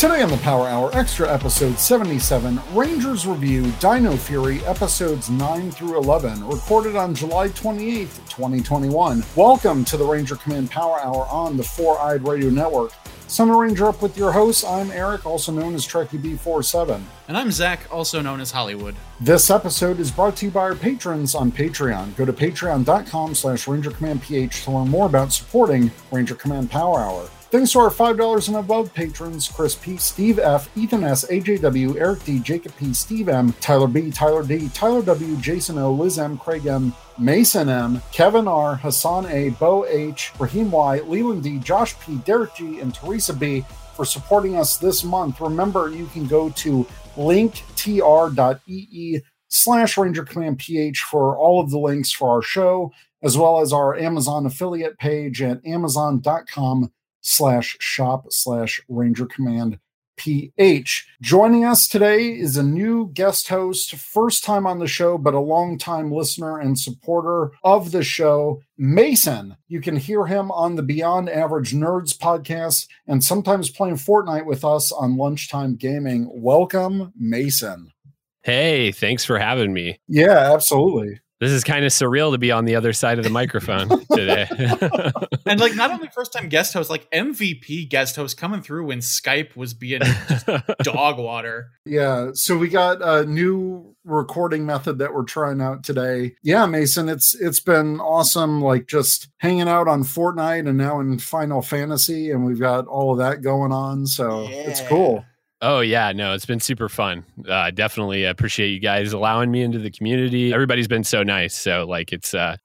Today on the Power Hour, extra episode 77, Rangers Review Dino Fury episodes 9 through 11, recorded on July 28th, 2021. Welcome to the Ranger Command Power Hour on the Four Eyed Radio Network. Summer Ranger up with your host. I'm Eric, also known as Trekkie B47. And I'm Zach, also known as Hollywood. This episode is brought to you by our patrons on Patreon. Go to patreon.com slash Ranger Command PH to learn more about supporting Ranger Command Power Hour. Thanks to our $5 and above patrons Chris P, Steve F, Ethan S, AJW, Eric D, Jacob P, Steve M, Tyler B, Tyler D, Tyler W, Jason O, Liz M, Craig M, Mason M, Kevin R, Hassan A, Bo H, Raheem Y, Leland D, Josh P, Derek G, and Teresa B for supporting us this month. Remember, you can go to linktr.ee slash Ranger Command PH for all of the links for our show, as well as our Amazon affiliate page at amazon.com slash shop slash Ranger Command PH. Joining us today is a new guest host, first time on the show, but a long time listener and supporter of the show, Mason. You can hear him on the Beyond Average Nerds podcast and sometimes playing Fortnite with us on Lunchtime Gaming. Welcome, Mason. Hey, thanks for having me. Yeah, absolutely this is kind of surreal to be on the other side of the microphone today. and like not only first time guest host, like MVP guest host coming through when Skype was being dog water. Yeah. So we got a new recording method that we're trying out today. Yeah, Mason, it's it's been awesome like just hanging out on Fortnite and now in Final Fantasy and we've got all of that going on. So yeah. it's cool. Oh yeah, no, it's been super fun. Uh, definitely appreciate you guys allowing me into the community. Everybody's been so nice. So like it's uh,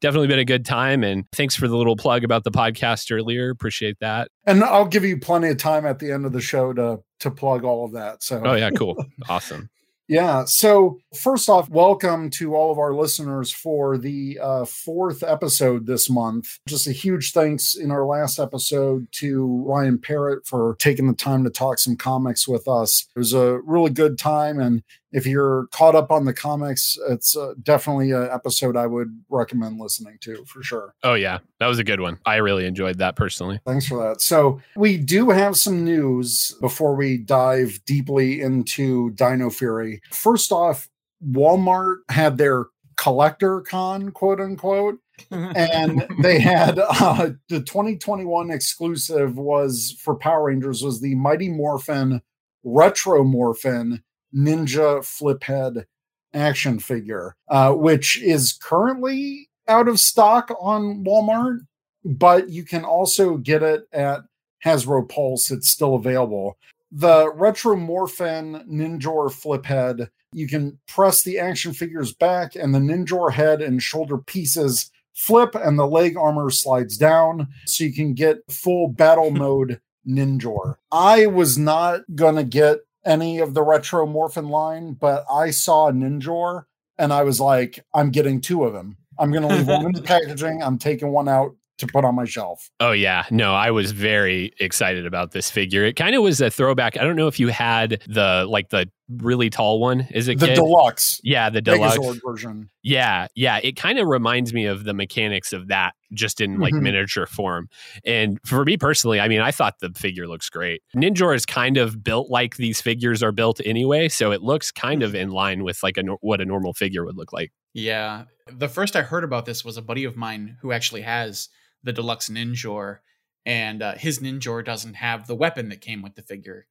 definitely been a good time. And thanks for the little plug about the podcast earlier. Appreciate that. And I'll give you plenty of time at the end of the show to to plug all of that. So oh yeah, cool, awesome. Yeah. So, first off, welcome to all of our listeners for the uh, fourth episode this month. Just a huge thanks in our last episode to Ryan Parrott for taking the time to talk some comics with us. It was a really good time. And if you're caught up on the comics, it's uh, definitely an episode I would recommend listening to for sure. Oh, yeah. That was a good one. I really enjoyed that personally. Thanks for that. So, we do have some news before we dive deeply into Dino Fury. First off, Walmart had their collector con, quote unquote. and they had uh, the 2021 exclusive was for Power Rangers was the Mighty Morphin Retro Morphin Ninjor Fliphead action figure, uh, which is currently out of stock on Walmart, but you can also get it at Hasbro Pulse. It's still available. The Retro Morphin Ninjor Fliphead, you can press the action figures back, and the Ninjor head and shoulder pieces flip, and the leg armor slides down, so you can get full battle mode Ninjor. I was not gonna get any of the retro morphin line, but I saw Ninjor and I was like, I'm getting two of them. I'm going to leave one in the packaging. I'm taking one out to put on my shelf. Oh yeah, no, I was very excited about this figure. It kind of was a throwback. I don't know if you had the like the really tall one. Is it the kid? deluxe? Yeah, the deluxe Megazord version. Yeah, yeah. It kind of reminds me of the mechanics of that, just in like mm-hmm. miniature form. And for me personally, I mean, I thought the figure looks great. Ninjor is kind of built like these figures are built anyway, so it looks kind of in line with like a what a normal figure would look like. Yeah. The first I heard about this was a buddy of mine who actually has the deluxe Ninjor, and uh, his Ninjor doesn't have the weapon that came with the figure.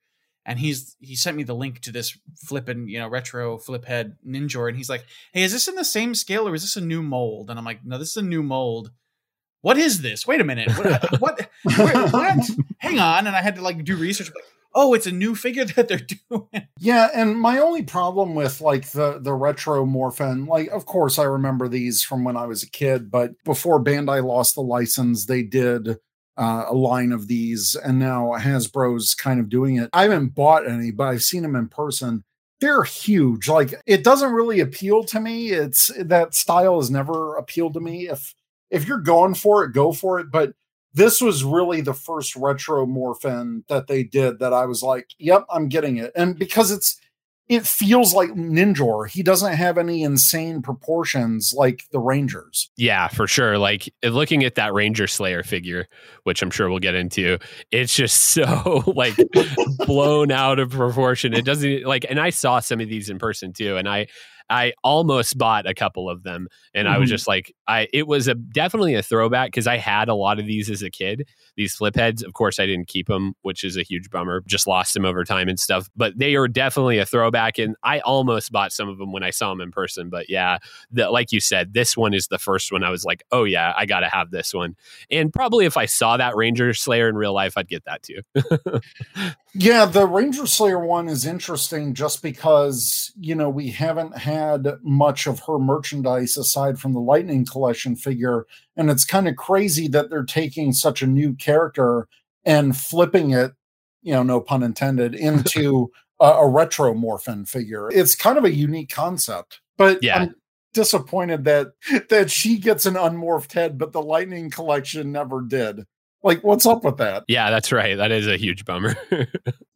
And he's he sent me the link to this flipping you know retro flip head Ninjor, and he's like, "Hey, is this in the same scale or is this a new mold?" And I'm like, "No, this is a new mold." What is this? Wait a minute. What? what, what? Hang on. And I had to like do research. Like, oh, it's a new figure that they're doing. Yeah, and my only problem with like the the retro morphin, like of course I remember these from when I was a kid, but before Bandai lost the license, they did uh, a line of these, and now Hasbro's kind of doing it. I haven't bought any, but I've seen them in person. they're huge. Like it doesn't really appeal to me. It's that style has never appealed to me. If if you're going for it, go for it. But this was really the first retro morphin that they did that I was like, yep, I'm getting it. And because it's it feels like Ninjor. He doesn't have any insane proportions like the Rangers. Yeah, for sure. Like looking at that Ranger Slayer figure, which I'm sure we'll get into, it's just so like blown out of proportion. It doesn't like, and I saw some of these in person too, and I I almost bought a couple of them, and mm-hmm. I was mm-hmm. just like, I it was a definitely a throwback because I had a lot of these as a kid. These flip heads, of course, I didn't keep them, which is a huge bummer. Just lost them over time and stuff. But they are definitely a throwback, and I almost bought some of them when I saw them in person. But yeah, the, like you said, this one is the first one I was like, oh yeah, I got to have this one. And probably if I saw that Ranger Slayer in real life, I'd get that too. yeah, the Ranger Slayer one is interesting just because you know we haven't had had much of her merchandise aside from the Lightning Collection figure. And it's kind of crazy that they're taking such a new character and flipping it, you know, no pun intended, into a, a retro morphin figure. It's kind of a unique concept. But yeah. I'm disappointed that that she gets an unmorphed head, but the Lightning Collection never did. Like, what's up with that? Yeah, that's right. That is a huge bummer.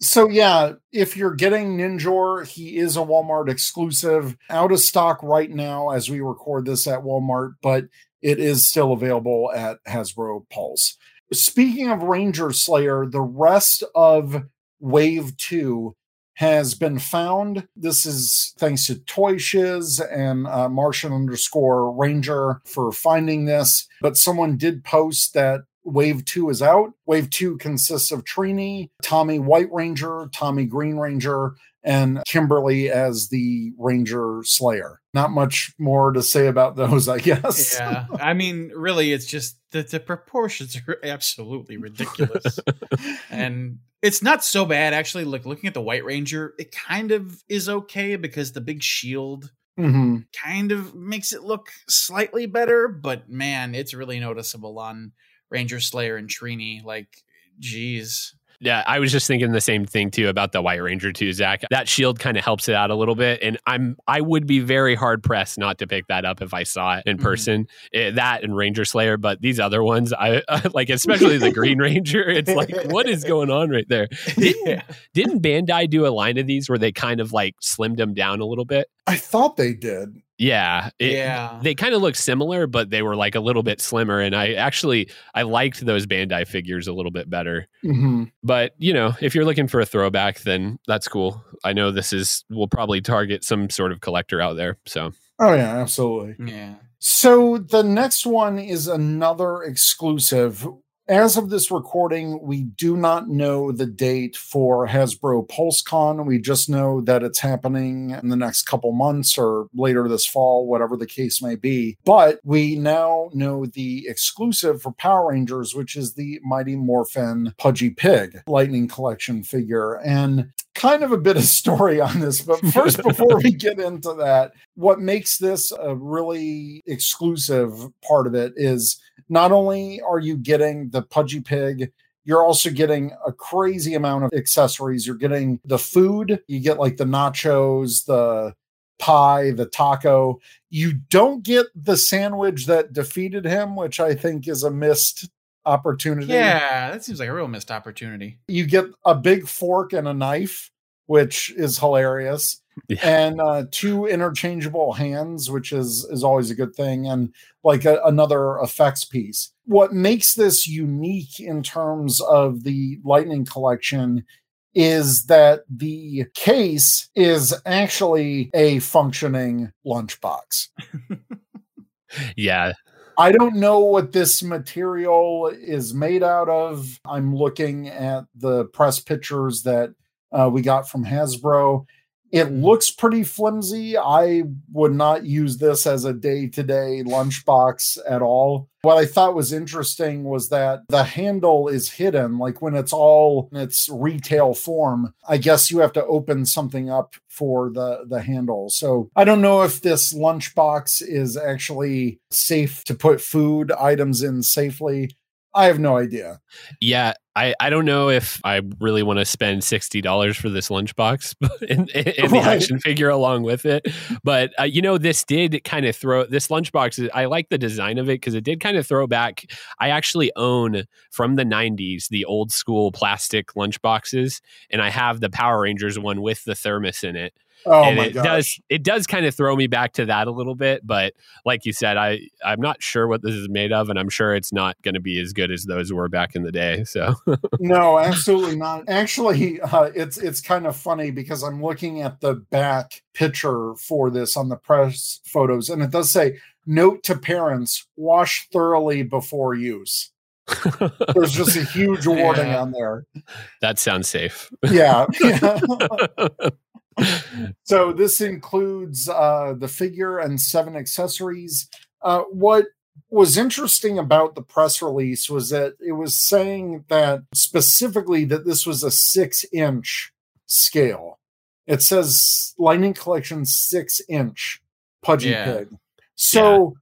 so, yeah, if you're getting Ninjor, he is a Walmart exclusive, out of stock right now as we record this at Walmart, but it is still available at Hasbro Pulse. Speaking of Ranger Slayer, the rest of Wave 2 has been found. This is thanks to Toy Shiz and uh, Martian underscore Ranger for finding this. But someone did post that Wave 2 is out. Wave 2 consists of Trini, Tommy White Ranger, Tommy Green Ranger, and Kimberly as the Ranger Slayer. Not much more to say about those, I guess. Yeah. I mean, really, it's just that the proportions are absolutely ridiculous. and it's not so bad, actually. Like looking at the White Ranger, it kind of is okay because the big shield mm-hmm. kind of makes it look slightly better. But man, it's really noticeable on Ranger Slayer and Trini. Like, geez. Yeah, I was just thinking the same thing too about the White Ranger too, Zach. That shield kind of helps it out a little bit, and I'm I would be very hard pressed not to pick that up if I saw it in mm-hmm. person. It, eh, that and Ranger Slayer, but these other ones, I uh, like, especially the Green Ranger. It's like, what is going on right there? Didn't yeah. didn't Bandai do a line of these where they kind of like slimmed them down a little bit? I thought they did. Yeah, it, yeah. They kind of look similar, but they were like a little bit slimmer. And I actually I liked those Bandai figures a little bit better. Mm-hmm. But you know, if you're looking for a throwback, then that's cool. I know this is will probably target some sort of collector out there. So. Oh yeah, absolutely. Yeah. So the next one is another exclusive as of this recording, we do not know the date for Hasbro PulseCon. We just know that it's happening in the next couple months or later this fall, whatever the case may be. But we now know the exclusive for Power Rangers, which is the Mighty Morphin Pudgy Pig Lightning Collection figure. And kind of a bit of story on this, but first, before we get into that, what makes this a really exclusive part of it is not only are you getting the pudgy pig, you're also getting a crazy amount of accessories. You're getting the food, you get like the nachos, the pie, the taco. You don't get the sandwich that defeated him, which I think is a missed opportunity. Yeah, that seems like a real missed opportunity. You get a big fork and a knife, which is hilarious. Yeah. And uh, two interchangeable hands, which is is always a good thing, and like a, another effects piece. What makes this unique in terms of the Lightning Collection is that the case is actually a functioning lunchbox. yeah, I don't know what this material is made out of. I'm looking at the press pictures that uh, we got from Hasbro. It looks pretty flimsy. I would not use this as a day to day lunchbox at all. What I thought was interesting was that the handle is hidden. Like when it's all in its retail form, I guess you have to open something up for the, the handle. So I don't know if this lunchbox is actually safe to put food items in safely. I have no idea. Yeah, I, I don't know if I really want to spend sixty dollars for this lunchbox and, and the action figure along with it. But uh, you know, this did kind of throw this lunchbox. I like the design of it because it did kind of throw back. I actually own from the '90s the old school plastic lunchboxes, and I have the Power Rangers one with the thermos in it. Oh and my it gosh. does it does kind of throw me back to that a little bit but like you said i i'm not sure what this is made of and i'm sure it's not going to be as good as those were back in the day so no, absolutely not. Actually, uh, it's it's kind of funny because I'm looking at the back picture for this on the press photos, and it does say "Note to parents: Wash thoroughly before use." There's just a huge warning Yeah. on there. that sounds safe Yeah. yeah. so this includes uh, the figure and seven accessories. Uh, what was interesting about the press release was that it was saying that specifically that this was a six inch scale. It says Lightning Collection six inch Pudgy Yeah. Pig. So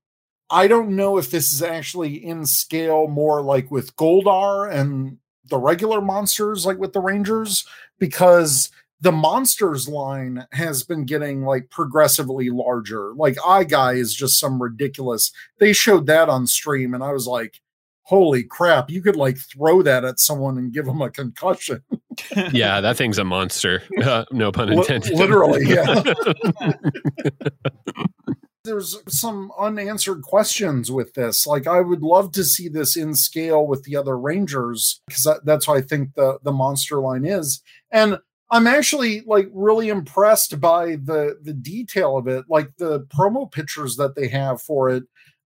I don't know if this is actually in scale more like with Goldar and the regular monsters, like with the Rangers, because the monsters line has been getting like progressively larger. Like Eye Guy is just some ridiculous. They showed that on stream, and I was like, "Holy crap! You could like throw that at someone and give them a concussion." yeah that thing's a monster uh, no pun intended literally, yeah. There's some unanswered questions with this. Like, I would love to see this in scale with the other Rangers because that, that's what I think the the monster line is. And I'm actually like really impressed by the the detail of it, like the promo pictures that they have for it.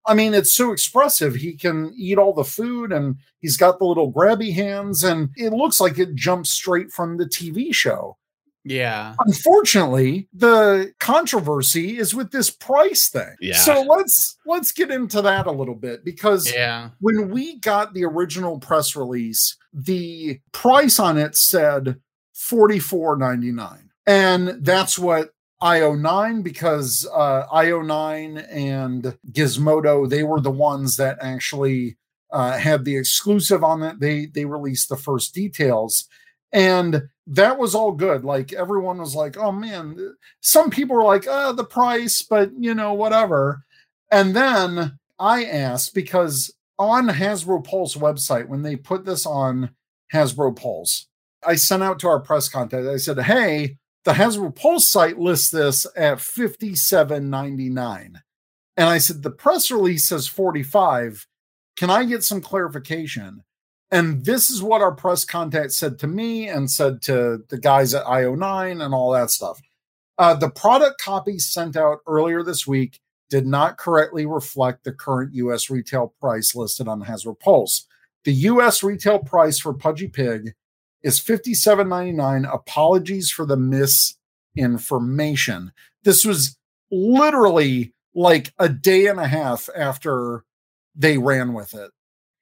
I mean, it's so expressive. He can eat all the food and he's got the little grabby hands, and it looks like it jumps straight from the TV show. yeah. Unfortunately, the controversy is with this price thing. Yeah. So let's let's get into that a little bit because Yeah. when we got the original press release, the price on it said $44.99. And that's what IO9 because uh, IO9 and Gizmodo they were the ones that actually uh, had the exclusive on that They they released the first details, and that was all good. Like everyone was like, "Oh man," some people were like, "Uh, the price," but you know whatever. And then I asked because on Hasbro Pulse website when they put this on Hasbro Pulse, I sent out to our press contact. I said, "Hey." the Hasbro Pulse site lists this at fifty-seven ninety-nine, and I said the press release says forty-five. Can I get some clarification? And this is what our press contact said to me and said to the guys at IO9 and all that stuff. Uh, the product copy sent out earlier this week did not correctly reflect the current U.S. retail price listed on Hasbro Pulse. The U.S. retail price for Pudgy Pig is $57.99. Apologies for the misinformation. This was literally like a day and a half after they ran with it.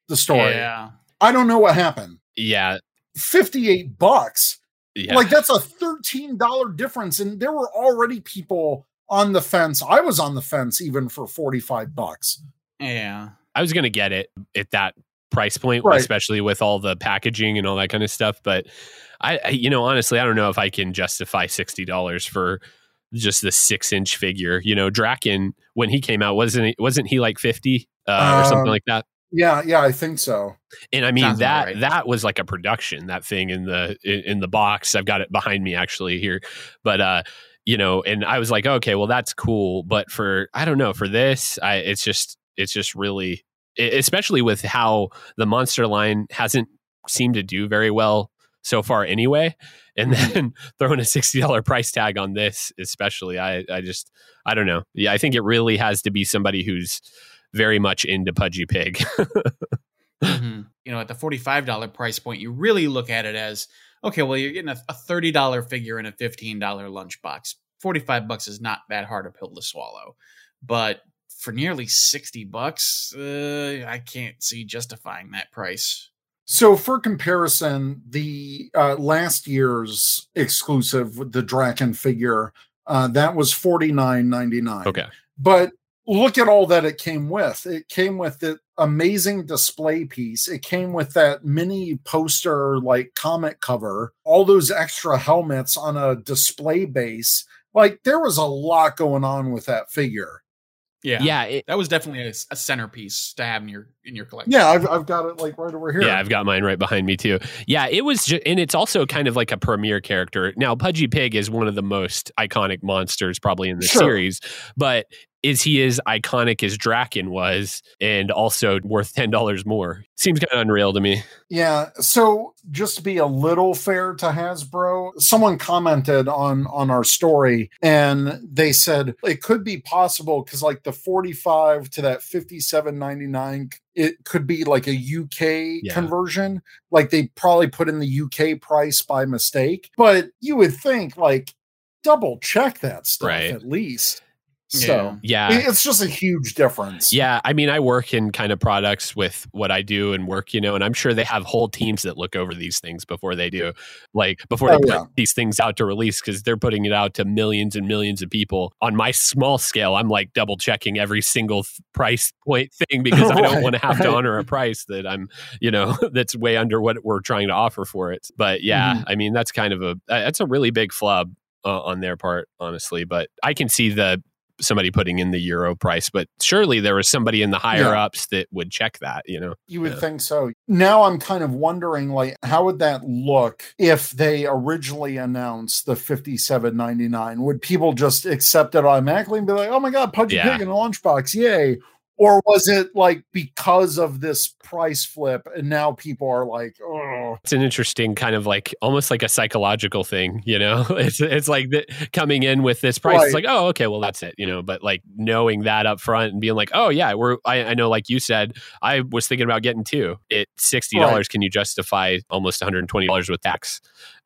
The story. Yeah. I don't know what happened. yeah 58 bucks. yeah Like that's a $13 difference. And there were already people on the fence. I was on the fence even for 45 bucks. Yeah. I was gonna get it at that price point, Right. especially with all the packaging and all that kind of stuff. But I, I you know, honestly, I don't know if I can justify sixty dollars for just the six inch figure. You know, Drakkon when he came out wasn't he, wasn't he like fifty uh, or something Um, like that? Yeah, yeah, I think so. And I mean Sounds that right. that was like a production that thing in the in, in the box. I've got it behind me actually here, but uh, you know, and I was like, okay, well that's cool, but for I don't know for this, I it's just it's just really, especially with how the monster line hasn't seemed to do very well so far anyway, and Mhm. then throwing a sixty dollar price tag on this, especially, I I just I don't know. Yeah, I think it really has to be somebody who's very much into Pudgy Pig. Mhm. You know, at the $45 price point, you really look at it as okay, well, you're getting a, a $30 figure in a $15 lunchbox. 45 bucks is not that hard a pill to swallow. But for nearly 60 bucks, uh, I can't see justifying that price. So, for comparison, the uh, last year's exclusive, the Drakkon figure, uh, that was forty nine ninety nine. okay. But look at all that it came with. It came with the amazing display piece. It came with that mini poster like comic cover, all those extra helmets on a display base. Like there was a lot going on with that figure. Yeah, Yeah, it, that was definitely a, a centerpiece to have in your in your collection. Yeah, I've, I've got it like right over here. Yeah, I've got mine right behind me too. Yeah, it was, ju- and it's also kind of like a premier character. Now, Pudgy Pig is one of the most iconic monsters probably in the Sure. series, but is he as iconic as Drakkon was, and also worth ten dollars more? Seems kind of unreal to me. Yeah. So just to be a little fair to Hasbro, someone commented on on our story and they said it could be possible because like the 45 to that 57.99 it could be like a UK Yeah. conversion. Like they probably put in the UK price by mistake. But you would think like double check that stuff Right. at least. So Yeah, it- it's just a huge difference. Yeah, I mean, I work in kind of products with what I do and work, you know, and I'm sure they have whole teams that look over these things before they do, like before they Oh, put these things out to release because they're putting it out to millions and millions of people. On my small scale, I'm like double checking every single price point thing because I don't want to have to honor a price that I'm, you know, that's way under what we're trying to offer for it. But yeah, Mm-hmm. I mean, that's kind of a that's a really big flub uh, on their part, honestly. But I can see the somebody putting in the euro price, but surely there was somebody in the higher Yeah. ups that would check that, you know? You would Yeah. think so. Now I'm kind of wondering, like, how would that look if they originally announced the 57.99? Would people just accept it automatically and be like, "Oh my god, Pudgy Yeah. Pig in a lunchbox, yay!" Or was it like because of this price flip, and now people are like, "Oh, It's an interesting kind of like almost like a psychological thing, you know? It's it's like the, coming in with this price. It's like, oh, okay, well that's it, you know. But like knowing that up front and being like, oh yeah, we're I, I know, like you said, I was thinking about getting two. At sixty dollars, Right. can you justify almost one hundred and twenty dollars with tax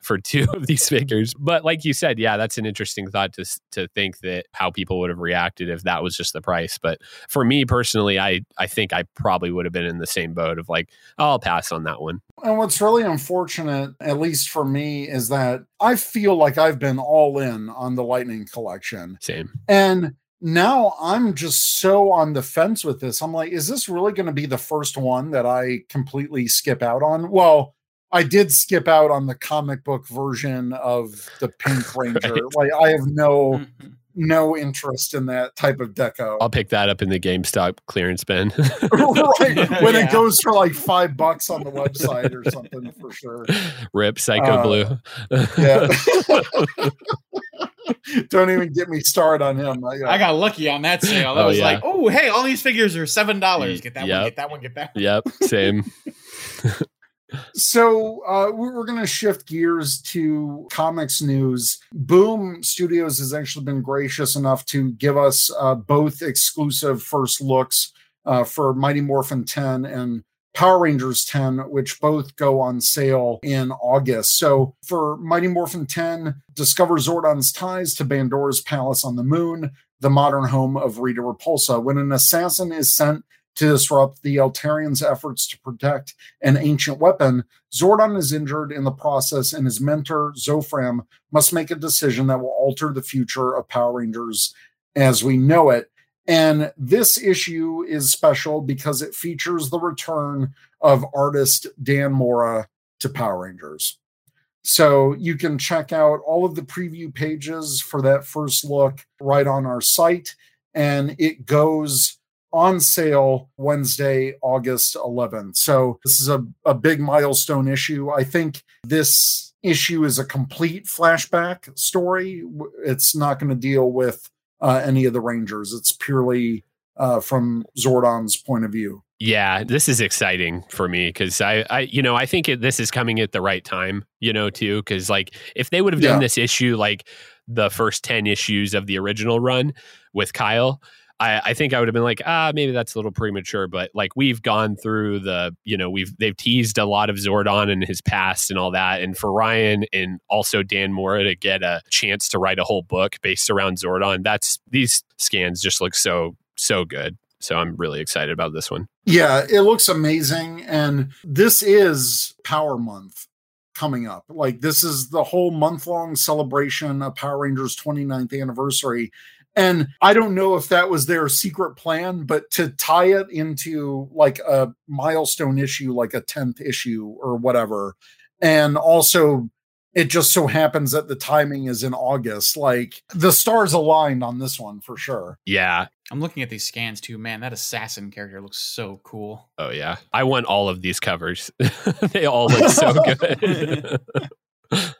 for two of these figures? But like you said, yeah, that's an interesting thought to to think that how people would have reacted if that was just the price. But for me personally, I I think I probably would have been in the same boat of like, oh, I'll pass on that one. And what's really unfortunate, at least for me, is that I feel like I've been all in on the Lightning collection. Same. And now I'm just so on the fence with this. I'm like, is this really going to be the first one that I completely skip out on? Well, I did skip out on the comic book version of the Pink Ranger. Right. Like I have no Mhm. no interest in that type of deco. I'll pick that up in the GameStop clearance bin. right. When Yeah. it goes for like five bucks on the website or something for sure. Rip Psycho Uh, Blue. Yeah. Don't even get me started on him. I, I got lucky on that sale. That Oh, was yeah. like, oh, hey, all these figures are seven dollars. Get that yep. one. Get that one. Get that. One. yep, same. So uh, we- we're going to shift gears to comics news. Boom Studios has actually been gracious enough to give us uh, both exclusive first looks uh, for Mighty Morphin 10 and Power Rangers 10, which both go on sale in August. So for Mighty Morphin 10, discover Zordon's ties to Bandora's palace on the moon, the modern home of Rita Repulsa. When an assassin is sent to disrupt the Eltarians' efforts to protect an ancient weapon, Zordon is injured in the process, and his mentor, Zofram, must make a decision that will alter the future of Power Rangers as we know it. And this issue is special because it features the return of artist Dan Mora to Power Rangers. So you can check out all of the preview pages for that first look right on our site. And it goes on sale Wednesday, August 11th. So this is a, a big milestone issue. I think this issue is a complete flashback story. It's not going to deal with uh, any of the Rangers. It's purely uh, from Zordon's point of view. Yeah, this is exciting for me because I, I, you know, I think it, this is coming at the right time, you know, too. Because like, if they would have done Yeah. this issue like the first ten issues of the original run with Kyle, I, I think I would have been like, ah, maybe that's a little premature. But like, we've gone through the, you know, we've they've teased a lot of Zordon and his past and all that, and for Ryan and also Dan Mora to get a chance to write a whole book based around Zordon, that's these scans just look so so good. So I'm really excited about this one. Yeah, it looks amazing. And this is Power Month coming up. Like, this is the whole month long celebration of Power Rangers 29th anniversary. And I don't know if that was their secret plan, but to tie it into like a milestone issue, like a 10th issue or whatever, and also it just so happens that the timing is in August. Like the stars aligned on this one for sure. Yeah. I'm looking at these scans too. Man, that assassin character looks so cool. Oh yeah. I want all of these covers. they all look so good.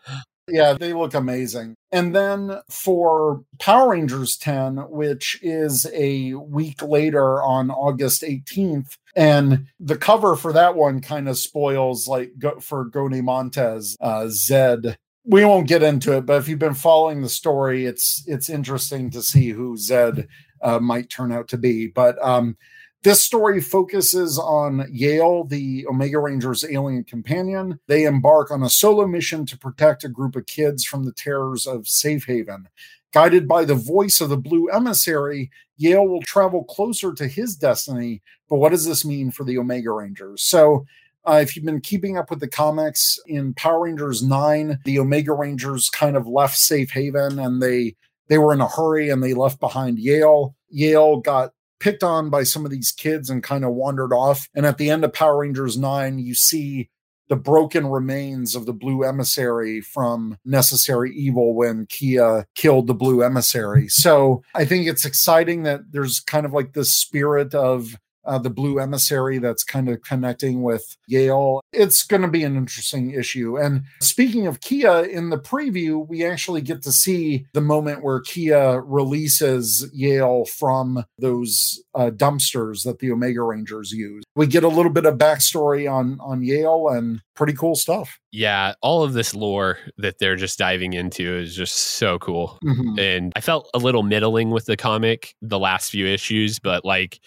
Yeah, they look amazing. And then for Power Rangers 10, which is a week later on August 18th, and the cover for that one kind of spoils like for Goñi Montes, uh, Zed. We won't get into it, but if you've been following the story, it's it's interesting to see who Zed uh, might turn out to be. But um, this story focuses on Yale, the Omega Rangers' alien companion. They embark on a solo mission to protect a group of kids from the terrors of Safe Haven. Guided by the voice of the Blue Emissary, Yale will travel closer to his destiny. But what does this mean for the Omega Rangers? So, uh, if you've been keeping up with the comics in Power Rangers 9, the Omega Rangers kind of left Safe Haven and they they were in a hurry and they left behind Yale. Yale got picked on by some of these kids and kind of wandered off. And at the end of Power Rangers 9, you see the broken remains of the blue emissary from necessary evil when kia killed the blue emissary so i think it's exciting that there's kind of like this spirit of uh, the blue emissary that's kind of connecting with Yale. It's going to be an interesting issue. And speaking of Kia, in the preview, we actually get to see the moment where Kia releases Yale from those uh, dumpsters that the Omega Rangers use. We get a little bit of backstory on on Yale and pretty cool stuff. Yeah, all of this lore that they're just diving into is just so cool. Mm-hmm. And I felt a little middling with the comic the last few issues, but like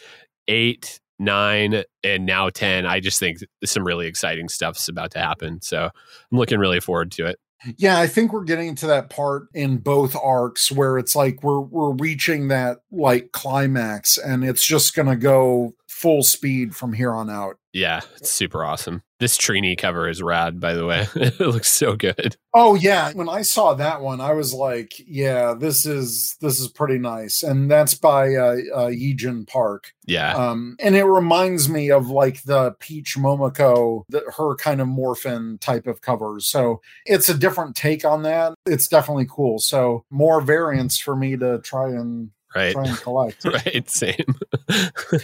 eight, nine, and now 10, I just think some really exciting stuff's about to happen. So I'm looking really forward to it. Yeah, I think we're getting to that part in both arcs where it's like we're we're reaching that like climax and it's just going to go full speed from here on out. Yeah, it's super awesome. This Trini cover is rad, by the way. it looks so good. Oh yeah, when I saw that one, I was like, "Yeah, this is this is pretty nice," and that's by uh, uh Yijin Park. Yeah, um, and it reminds me of like the Peach Momoko, the, her kind of morphin type of covers. So it's a different take on that. It's definitely cool. So more variants for me to try and right? Try and collect. Right same.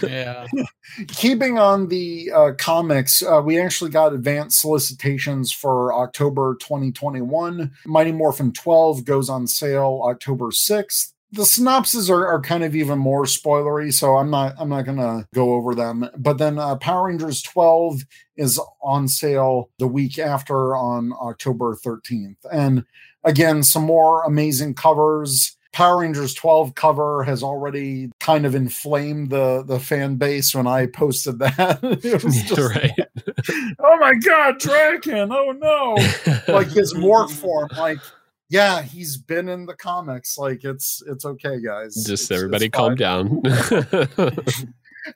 Yeah. Keeping on the uh, comics uh, we actually got advanced solicitations for october 2021 mighty morphin 12 goes on sale october 6th the synopses are, are kind of even more spoilery so i'm not i'm not gonna go over them. But then uh, power rangers 12 is on sale the week after on october 13th and again some more amazing covers Power Rangers 12 cover has already kind of inflamed the the fan base when I posted that. it was just right. oh my god, Drakkon! Oh no! like his morph form, like yeah, he's been in the comics. Like it's it's okay, guys. Just it's, everybody it's calm down.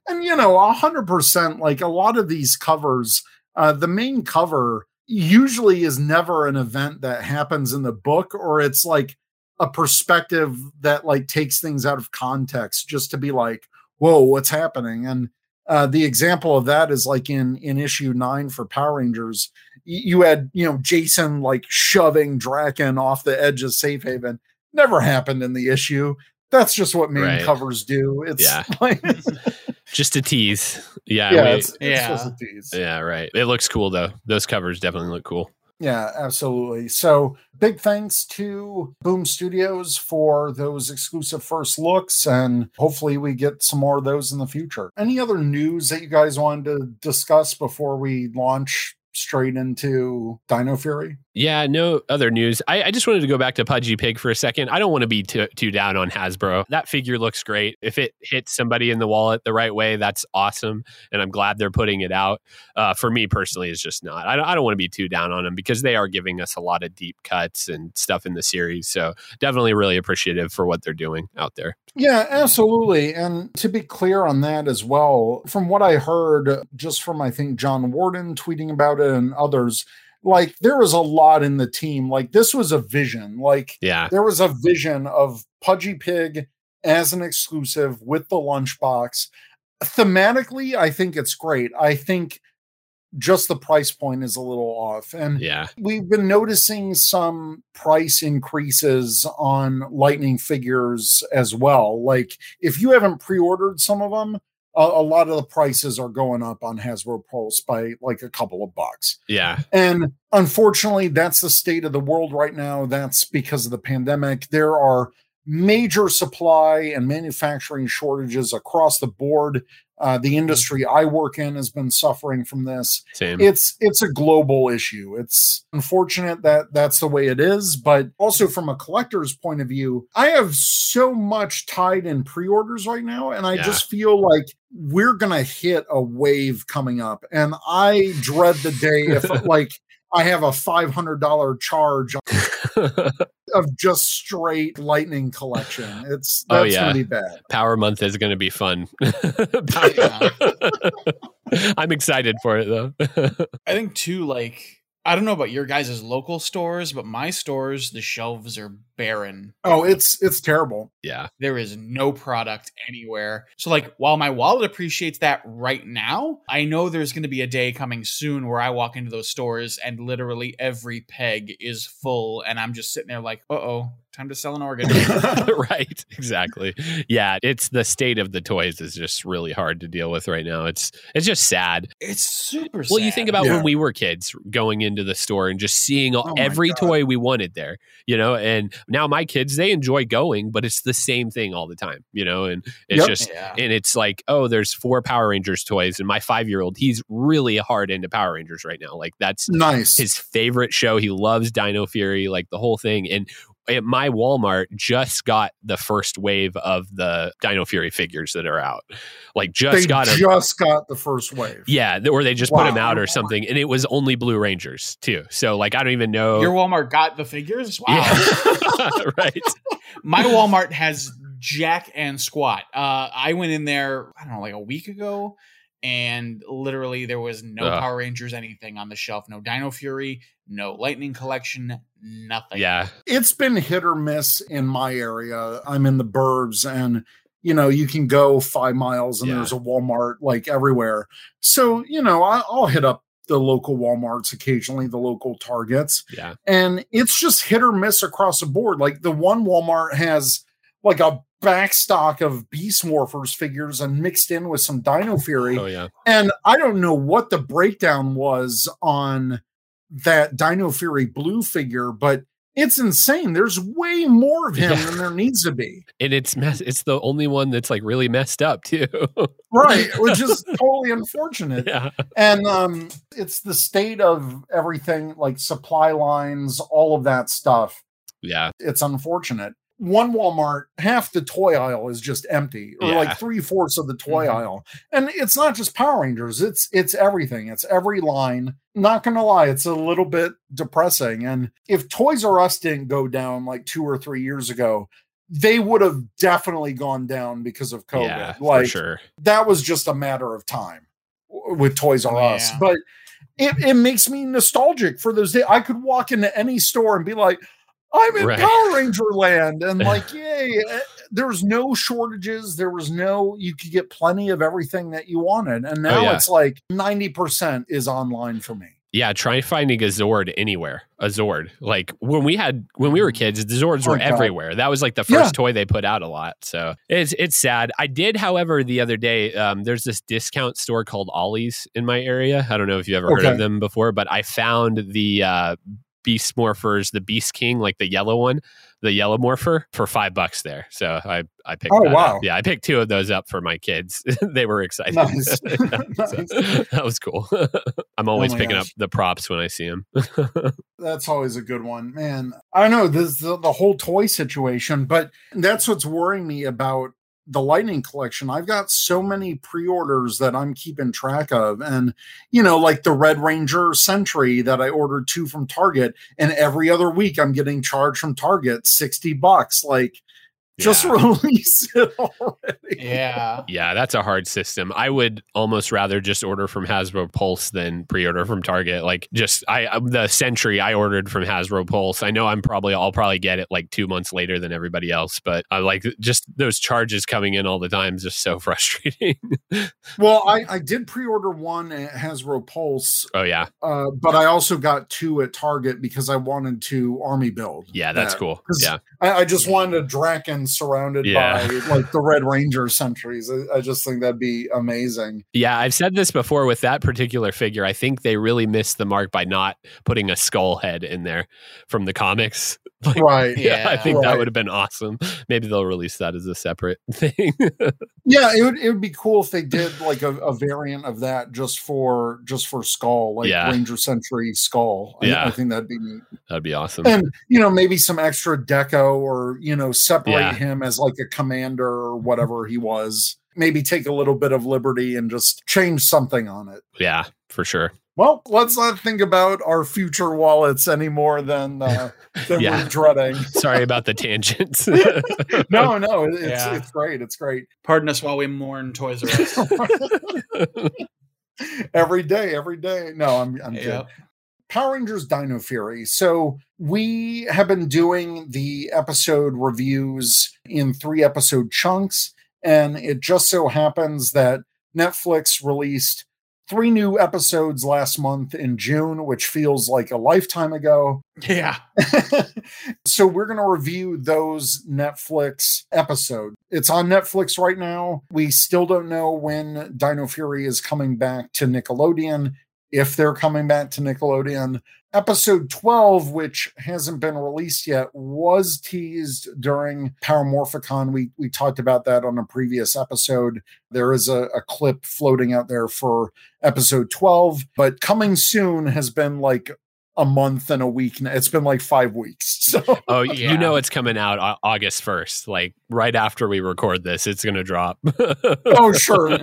and you know, a hundred percent. Like a lot of these covers, uh, the main cover usually is never an event that happens in the book, or it's like a perspective that like takes things out of context just to be like whoa what's happening and uh, the example of that is like in in issue nine for Power Rangers, you had you know Jason like shoving Drakkon off the edge of Safe Haven. Never happened in the issue. That's just what main right. covers do. It's yeah. like just a tease. Yeah, yeah, we, it's, it's yeah. Yeah, right. It looks cool though. Those covers definitely look cool. Yeah, absolutely. So big thanks to Boom Studios for those exclusive first looks, and hopefully we get some more of those in the future. Any other news that you guys wanted to discuss before we launch straight into Dino Fury? Yeah, no other news. I, I, just wanted to go back to Pudgy Pig for a second. I don't want to be too, too down on Hasbro. That figure looks great. If it hits somebody in the wallet the right way, that's awesome. And I'm glad they're putting it out. Uh, for me personally, it's just not. I don't, I don't want to be too down on them because they are giving us a lot of deep cuts and stuff in the series. So definitely really appreciative for what they're doing out there. Yeah, absolutely. And to be clear on that as well, from what I heard, just from I think John Warden tweeting about it and others, like there was a lot in the team. Like this was a vision. Like yeah, there was a vision of Pudgy Pig as an exclusive with the lunchbox. Thematically, I think it's great. I think just the price point is a little off. And Yeah. we've been noticing some price increases on lightning figures as well like if you haven't pre-ordered some of them a, a lot of the prices are going up on hasbro pulse by like a couple of bucks. Yeah. and unfortunately that's the state of the world right now. That's because of the pandemic. There are major supply and manufacturing shortages across the board uh, the industry i work in has been suffering from this Same. it's it's a global issue it's unfortunate that that's the way it is but also from a collector's point of view i have so much tied in pre-orders right now and i Yeah. just feel like we're gonna hit a wave coming up and i dread the day if like i have a $500 charge of just straight lightning collection it's Oh, that's yeah. gonna be bad Power Month is going to be fun. I'm excited for it though. I think too, like I don't know about your guys' local stores, but my stores, the shelves are barren. oh it's it's terrible yeah. There is no product anywhere. So, like, while my wallet appreciates that right now, I know there's going to be a day coming soon where I walk into those stores and literally every peg is full, and I'm just sitting there like, uh oh, time to sell an organ. right. Exactly. Yeah. It's the state of the toys is just really hard to deal with right now. It's it's just sad. it's super Well, you think about Yeah. when we were kids going into the store and just seeing all, Oh every God. toy we wanted there, you know, and now my kids, they enjoy going, but it's the same thing all the time, you know, and it's Yep. just, Yeah. and it's like, oh, there's four Power Rangers toys. And my five year old, he's really hard into Power Rangers right now. Like that's nice his favorite show. He loves Dino Fury, like the whole thing. And at my Walmart just got the first wave of the Dino Fury figures that are out. Like just they got 'em. just got the first wave Yeah, or they just put them out or something, and it was only Blue Rangers too. So like, I don't even know. Your Walmart got the figures? Wow. yeah, right. My Walmart has Jack and Squat. Uh, I went in there, I don't know, like a week ago, and literally there was no Ugh. Power Rangers anything on the shelf. No Dino Fury, no Lightning Collection, nothing. Yeah, it's been hit or miss in my area. I'm in the burbs and you know, you can go five miles and Yeah. there's a Walmart like everywhere. So, you know, I, I'll hit up the local Walmarts occasionally, the local Targets, yeah, and it's just hit or miss across the board. Like the one Walmart has like a backstock of Beast Morphers figures and mixed in with some Dino Fury. oh yeah, And I don't know what the breakdown was on that Dino Fury blue figure, but it's insane. There's way more of him Yeah. than there needs to be. and it's mess. It's the only one that's like really messed up too. Right. Which is totally unfortunate. yeah, And um it's the state of everything, like supply lines, all of that stuff. yeah, It's unfortunate. One Walmart, half the toy aisle is just empty, or Yeah. like three fourths of the toy Mhm. aisle. And it's not just Power Rangers; it's it's everything. It's every line. Not gonna lie, it's a little bit depressing. And if Toys R Us didn't go down like two or three years ago, they would have definitely gone down because of COVID. yeah, like sure. that was just a matter of time with Toys R Us. But it, it makes me nostalgic for those days. I could walk into any store and be like, I'm in Right. Power Ranger land. And like, yay. eh, There was no shortages. There was no, you could get plenty of everything that you wanted. And now Oh, yeah. it's like 90% is online for me. Yeah, try finding a Zord anywhere. A Zord. Like when we had when we were kids, the Zords Oh, were God. everywhere. That was like the first Yeah. toy they put out a lot. So it's it's sad. I did, however, the other day, um, there's this discount store called Ollie's in my area. I don't know if you've ever heard of them before, but I found the uh Beast Morphers, the Beast King, like the yellow one, the yellow morpher, for five bucks there. So I I picked. Oh, wow. Up. Yeah, I picked two of those up for my kids. they were excited. Nice. Yeah, so Nice. that was cool. I'm always oh my picking gosh. up the props when I see them. That's always a good one, man. I know this the, the whole toy situation, but that's what's worrying me about the Lightning collection. I've got so many pre-orders that I'm keeping track of, and you know, like the Red Ranger Sentry that I ordered two from Target, and every other week I'm getting charged from Target sixty bucks. Like Just Yeah. release it already. Yeah. Yeah, that's a hard system. I would almost rather just order from Hasbro Pulse than pre-order from Target. Like, just I um, the Sentry I ordered from Hasbro Pulse. I know I'm probably I'll probably get it like two months later than everybody else, but I like just those charges coming in all the time is just so frustrating. Well, I, I did pre-order one at Hasbro Pulse, oh yeah, uh, but I also got two at Target because I wanted to army build. yeah, that's that. cool. 'Cause Yeah, I, I just wanted a Drakkon surrounded Yeah. by like the Red Ranger sentries. I, I just think that'd be amazing. yeah. I've said this before with that particular figure. I think they really missed the mark by not putting a skull head in there from the comics. Like, Right. Yeah, I think that would have been awesome. Maybe they'll release that as a separate thing. Yeah, it would it would be cool if they did like a, a variant of that just for just for Skull, like Yeah. Ranger Sentry Skull. I, Yeah. I think that'd be neat. That'd be awesome. And you know, maybe some extra deco or you know, separate Yeah. him as like a commander or whatever he was. Maybe take a little bit of liberty and just change something on it. Yeah, for sure. Well, let's not think about our future wallets any more than uh, than Yeah. we're dreading. Sorry about the tangents. no, no, it's Yeah. it's great. It's great. Pardon us while we mourn Toys R Us. every day, every day. No, I'm I'm Yep. good. Power Rangers Dino Fury. So we have been doing the episode reviews in three episode chunks, and it just so happens that Netflix released three new episodes last month in June, which feels like a lifetime ago. Yeah. so we're going to review those Netflix episodes. It's on Netflix right now. We still don't know when Dino Fury is coming back to Nickelodeon, if they're coming back to Nickelodeon. Episode 12, which hasn't been released yet, was teased during Power Morphicon. We we talked about that on a previous episode. There is a, a clip floating out there for episode 12, but coming soon has been like a month and a week. now. It's been like five weeks. So oh, Yeah. you know it's coming out August 1st. Like right after we record this, it's going to drop. oh sure.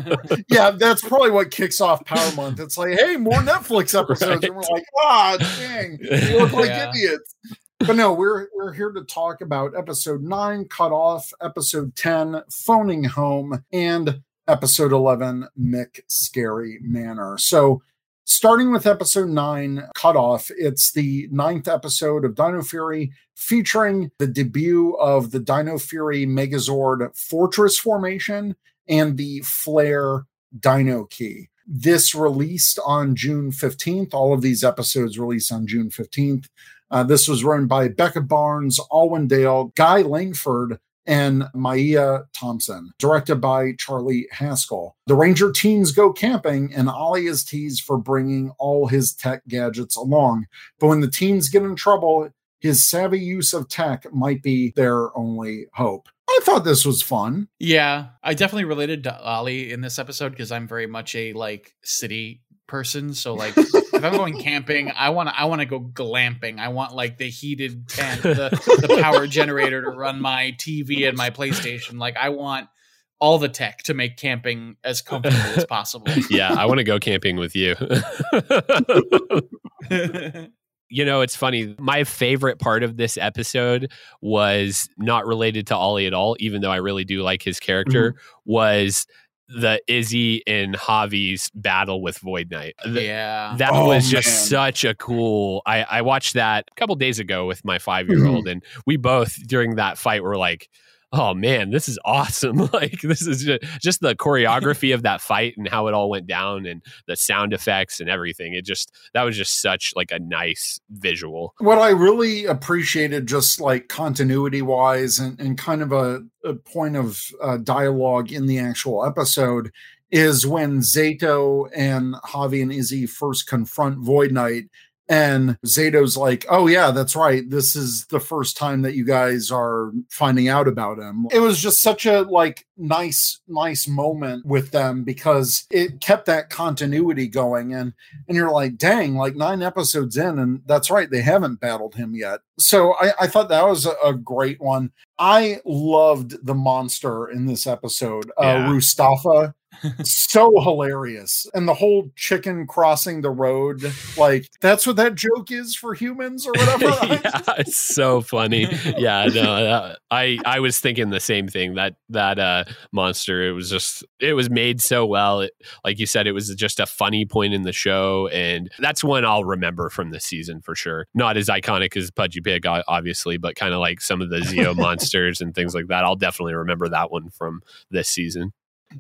Yeah, that's probably what kicks off Power Month. It's like, hey, more Netflix episodes. And we're like, ah, dang, we look like Yeah. idiots. But no, we're we're here to talk about episode nine, cut off, episode 10, phoning home, and episode 11, McScary Manor. So starting with episode nine, cut off, it's the ninth episode of Dino Fury featuring the debut of the Dino Fury Megazord Fortress Formation and the Flare Dino Key. This released on June 15th. All of these episodes released on June 15th. Uh, this was run by Becca Barnes, Alwyn Dale, Guy Langford, and Maya Thompson, directed by Charlie Haskell. The Ranger teens go camping, and Ollie is teased for bringing all his tech gadgets along. But when the teens get in trouble, his savvy use of tech might be their only hope. I thought this was fun. Yeah. I definitely related to Ollie in this episode because I'm very much a like city person. So like if I'm going camping, I want I want to go glamping. I want like the heated tent, the, the power generator to run my TV and my PlayStation. Like I want all the tech to make camping as comfortable as possible. yeah, I want to go camping with you. you know, it's funny. My favorite part of this episode was not related to Ollie at all, even though I really do like his character, mm-hmm. was the Izzy and Javi's battle with Void Knight. Th- yeah. That Oh, was just man. such a cool. I, I watched that a couple days ago with my five year old, mm-hmm. and we both during that fight were like, "Oh man, this is awesome! Like this is just, just the choreography of that fight and how it all went down, and the sound effects and everything. It just that was just such like a nice visual. What I really appreciated, just like continuity wise and, and kind of a, a point of uh, dialogue in the actual episode, is when Zayto and Javi and Izzy first confront Void Knight. And Zayto's like, oh, yeah, that's right. This is the first time that you guys are finding out about him. It was just such a like nice, nice moment with them because it kept that continuity going. And and you're like, dang, like nine episodes in, and that's right, they haven't battled him yet. So I, I thought that was a, a great one. I loved the monster in this episode, uh, Yeah. Rustafa. So hilarious. And the whole chicken crossing the road, like that's what that joke is for humans or whatever. yeah, it's so funny. Yeah, no, uh, I I was thinking the same thing. That that uh monster, it was just it was made so well. It, like you said, it was just a funny point in the show, and that's one I'll remember from this season for sure. Not as iconic as Pudgy Pig, obviously, but kind of like some of the Zeo monsters and things like that. I'll definitely remember that one from this season.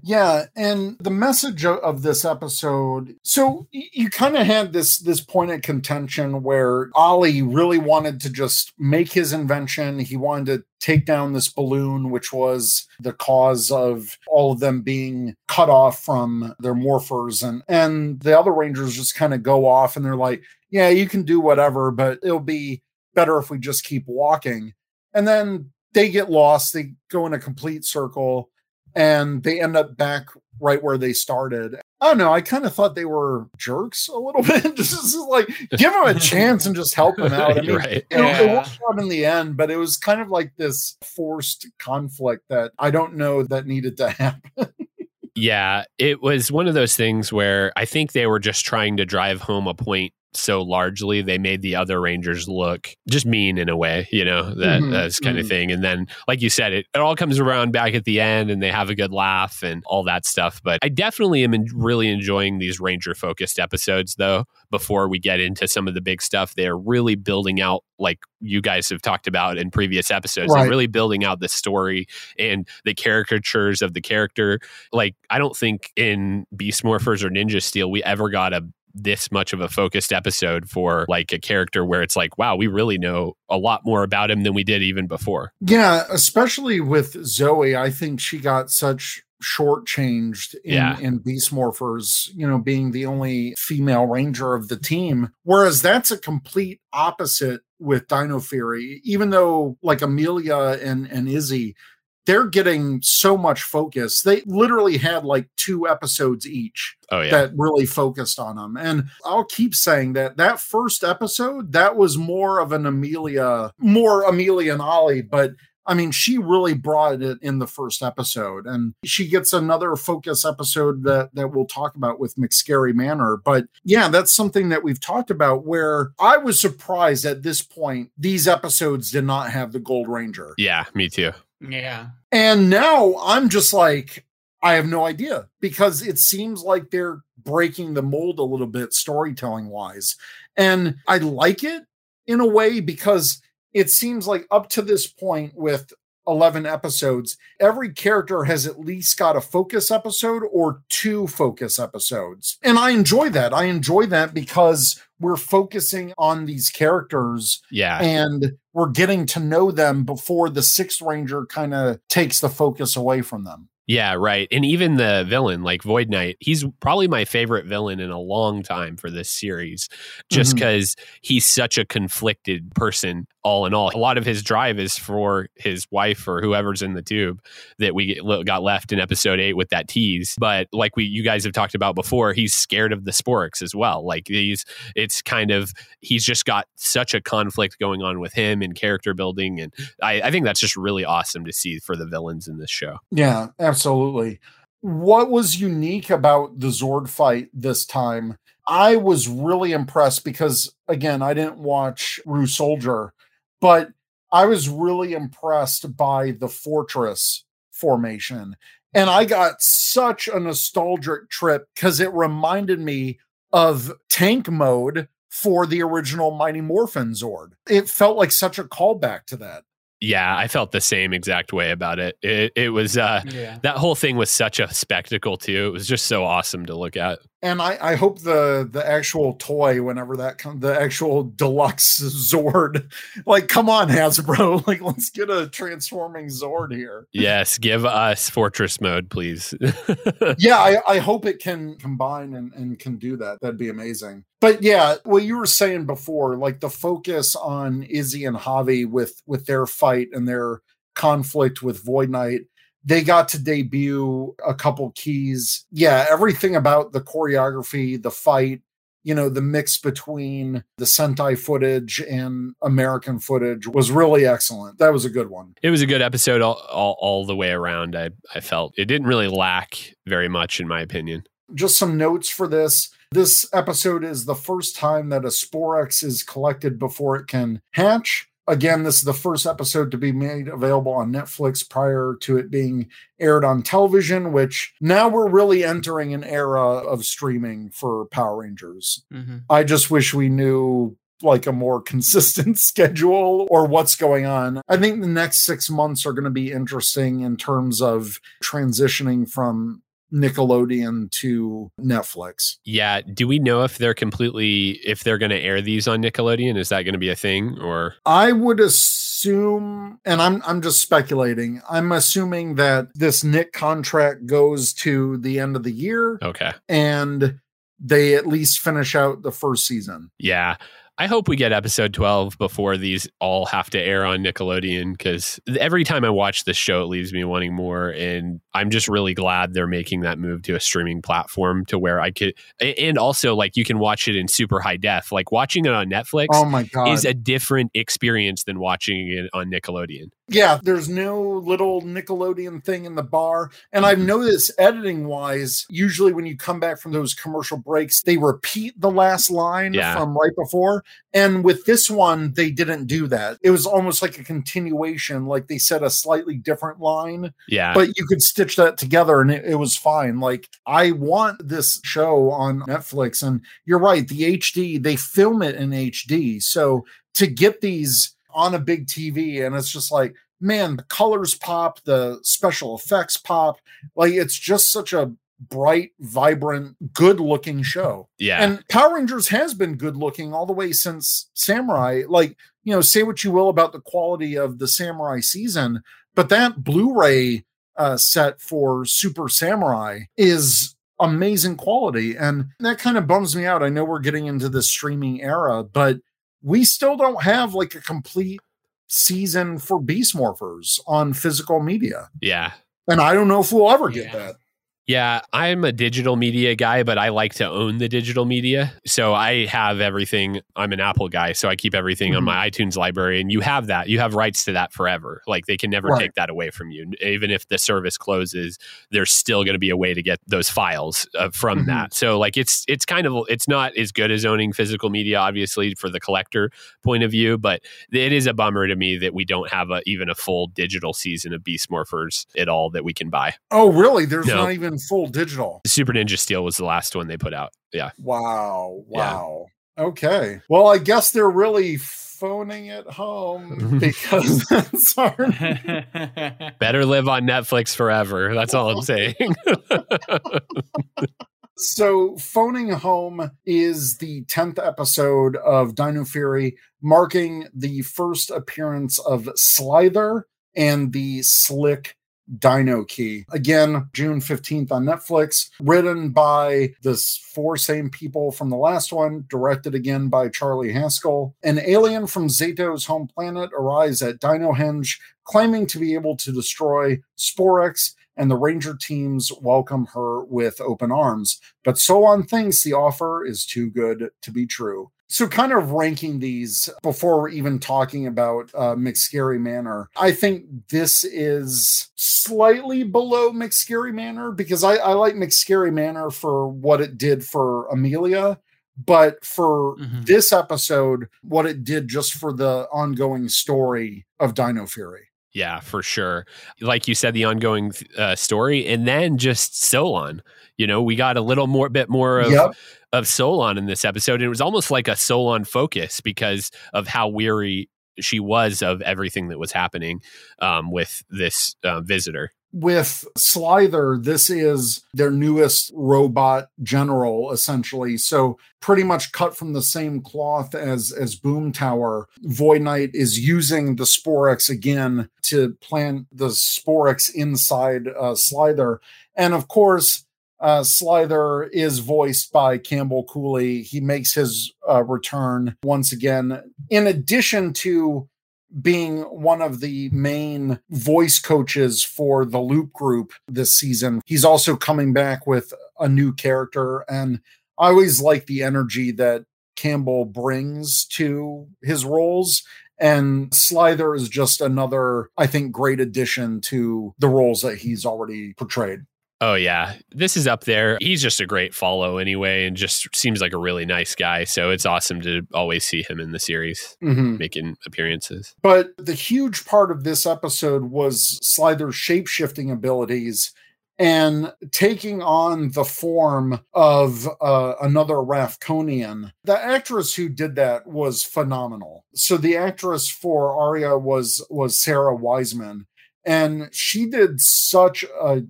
Yeah, and the message of this episode. So you kind of had this this point of contention where Ollie really wanted to just make his invention. He wanted to take down this balloon, which was the cause of all of them being cut off from their morphers, and and the other Rangers just kind of go off and they're like, "Yeah, you can do whatever, but it'll be better if we just keep walking." And then they get lost. They go in a complete circle and they end up back right where they started. I don't know. I kind of thought they were jerks a little bit. just like give them a chance and just help them out. I mean, right. it, yeah. it worked out in the end, but it was kind of like this forced conflict that I don't know that needed to happen. yeah, it was one of those things where I think they were just trying to drive home a point so largely they made the other rangers look just mean in a way you know that mm-hmm. that's kind mm-hmm. of thing and then like you said it, it all comes around back at the end and they have a good laugh and all that stuff but i definitely am really enjoying these ranger focused episodes though before we get into some of the big stuff they're really building out like you guys have talked about in previous episodes right. they're really building out the story and the caricatures of the character like i don't think in beast morphers or ninja steel we ever got a this much of a focused episode for like a character where it's like, wow, we really know a lot more about him than we did even before. Yeah, especially with Zoe, I think she got such shortchanged in, yeah. in Beast Morphers, you know, being the only female ranger of the team. Whereas that's a complete opposite with Dino Fury, even though like Amelia and, and Izzy, they're getting so much focus. They literally had like two episodes each oh, yeah. that really focused on them. And I'll keep saying that that first episode, that was more of an Amelia, more Amelia and Ollie, but I mean, she really brought it in the first episode, and she gets another focus episode that that we'll talk about with McScary Manor. But yeah, that's something that we've talked about. Where I was surprised at this point, these episodes did not have the Gold Ranger. Yeah, me too. Yeah. And now I'm just like, I have no idea because it seems like they're breaking the mold a little bit storytelling wise. And I like it in a way because it seems like up to this point with 11 episodes, every character has at least got a focus episode or two focus episodes. And I enjoy that. I enjoy that because we're focusing on these characters yeah and we're getting to know them before the sixth ranger kind of takes the focus away from them yeah, right. And even the villain, like Void Knight, he's probably my favorite villain in a long time for this series, just because mm-hmm. he's such a conflicted person, all in all. A lot of his drive is for his wife or whoever's in the tube that we got left in episode eight with that tease. But like we, you guys have talked about before, he's scared of the Sporix as well. Like he's, it's kind of, he's just got such a conflict going on with him and character building. And I, I think that's just really awesome to see for the villains in this show. Yeah, absolutely. What was unique about the Zord fight this time? I was really impressed because, again, I didn't watch Ryusoulger, but I was really impressed by the fortress formation. And I got such a nostalgic trip because it reminded me of tank mode for the original Mighty Morphin Zord. It felt like such a callback to that. Yeah, I felt the same exact way about it. It, it was uh, yeah. that whole thing was such a spectacle too. It was just so awesome to look at and I, I hope the the actual toy whenever that comes the actual deluxe zord like come on hasbro like let's get a transforming zord here. Yes give us fortress mode please. Yeah I, I hope it can combine and, and can do that. That'd be amazing. But yeah what you were saying before like the focus on izzy and javi with with their fight and their conflict with void knight they got to debut a couple keys. Yeah, everything about the choreography, the fight, you know, the mix between the Sentai footage and American footage was really excellent. That was a good one. It was a good episode all, all, all the way around. I, I felt it didn't really lack very much, in my opinion. Just some notes for this. This episode is the first time that a Sporix is collected before it can hatch. Again, this is the first episode to be made available on Netflix prior to it being aired on television, which now we're really entering an era of streaming for Power Rangers. Mm-hmm. I just wish we knew like a more consistent schedule or what's going on. I think the next six months are going to be interesting in terms of transitioning from Nickelodeon to Netflix. Yeah. Do we know if they're completely if they're going to air these on Nickelodeon? Is that going to be a thing or? I would assume, and I'm I'm just speculating. I'm assuming that this Nick contract goes to the end of the year, Okay. and they at least finish out the first season. Yeah. I hope we get episode 12 before these all have to air on Nickelodeon because every time I watch this show, it leaves me wanting more. And I'm just really glad they're making that move to a streaming platform to where I could, and also like you can watch it in super high def. Like watching it on Netflix Oh my god! is a different experience than watching it on Nickelodeon. Yeah, there's no little Nickelodeon thing in the bar. And I've mm-hmm. noticed editing wise, usually when you come back from those commercial breaks, they repeat the last line Yeah. from right before. And with this one, they didn't do that. It was almost like a continuation, like they said a slightly different line, Yeah. but you could stitch that together and it, it was fine. Like, I want this show on Netflix. And you're right, the HD, they film it in HD. So to get these on a big TV, and it's just like, man, the colors pop, the special effects pop. Like, it's just such a bright, vibrant, good looking show. yeah. And Power Rangers has been good looking all the way since Samurai. Like, you know, say what you will about the quality of the Samurai season, but that Blu ray uh, set for Super Samurai is amazing quality. And that kind of bums me out. I know we're getting into this streaming era, but we still don't have like a complete season for Beast Morphers on physical media. yeah. And I don't know if we'll ever get Yeah. that. Yeah, I'm a digital media guy, but I like to own the digital media. So I have everything. I'm an Apple guy, so I keep everything on Mhm. my iTunes library. And you have that. You have rights to that forever. Like they can never Right. take that away from you. Even if the service closes, there's still going to be a way to get those files uh, from Mhm. that. So like it's it's kind of it's not as good as owning physical media, obviously, for the collector point of view. But it is a bummer to me that we don't have a, even a full digital season of Beast Morphers at all that we can buy. Oh, really? There's No. not even full digital. Super Ninja Steel was the last one they put out. Yeah. Wow. Yeah. Wow. Okay. Well, I guess they're really phoning it home because that's our. Better live on Netflix forever. That's all I'm saying. So, Phoning Home is the 10th episode of Dino Fury, marking the first appearance of Slither and the Slick Dino Key. Again, June 15th on Netflix, written by the four same people from the last one, directed again by Charlie Haskell. An alien from Zayto's home planet arrives at Dino Henge, claiming to be able to destroy Sporix, and the Ranger teams welcome her with open arms. But Solon thinks the offer is too good to be true. So, kind of ranking these before we're even talking about uh, McScary Manor, I think this is slightly below McScary Manor because I, I like McScary Manor for what it did for Amelia. But for Mhm. this episode, what it did just for the ongoing story of Dino Fury. Yeah, for sure. Like you said, the ongoing uh, story, and then just Solon. You know, we got a little more bit more of Yep. of Solon in this episode. And it was almost like a Solon focus because of how weary she was of everything that was happening um, with this uh, visitor. With Slither, this is their newest robot general, essentially. So pretty much cut from the same cloth as as Boom Tower. Void Knight is using the Sporix again to plant the Sporix inside uh, Slither, and of course. Uh, Slither is voiced by Campbell Cooley. He makes his uh, return once again. In addition to being one of the main voice coaches for the Loop Group this season. He's also coming back with a new character, and I always like the energy that Campbell brings to his roles. And Slither is just another, I think, great addition to the roles that he's already portrayed. Oh yeah, this is up there. He's just a great follow anyway, and just seems like a really nice guy. So it's awesome to always see him in the series Mhm. making appearances. But the huge part of this episode was Slither's shape shifting abilities and taking on the form of uh, another Rafconian. The actress who did that was phenomenal. So the actress for Arya was was Sarah Wiseman, and she did such a,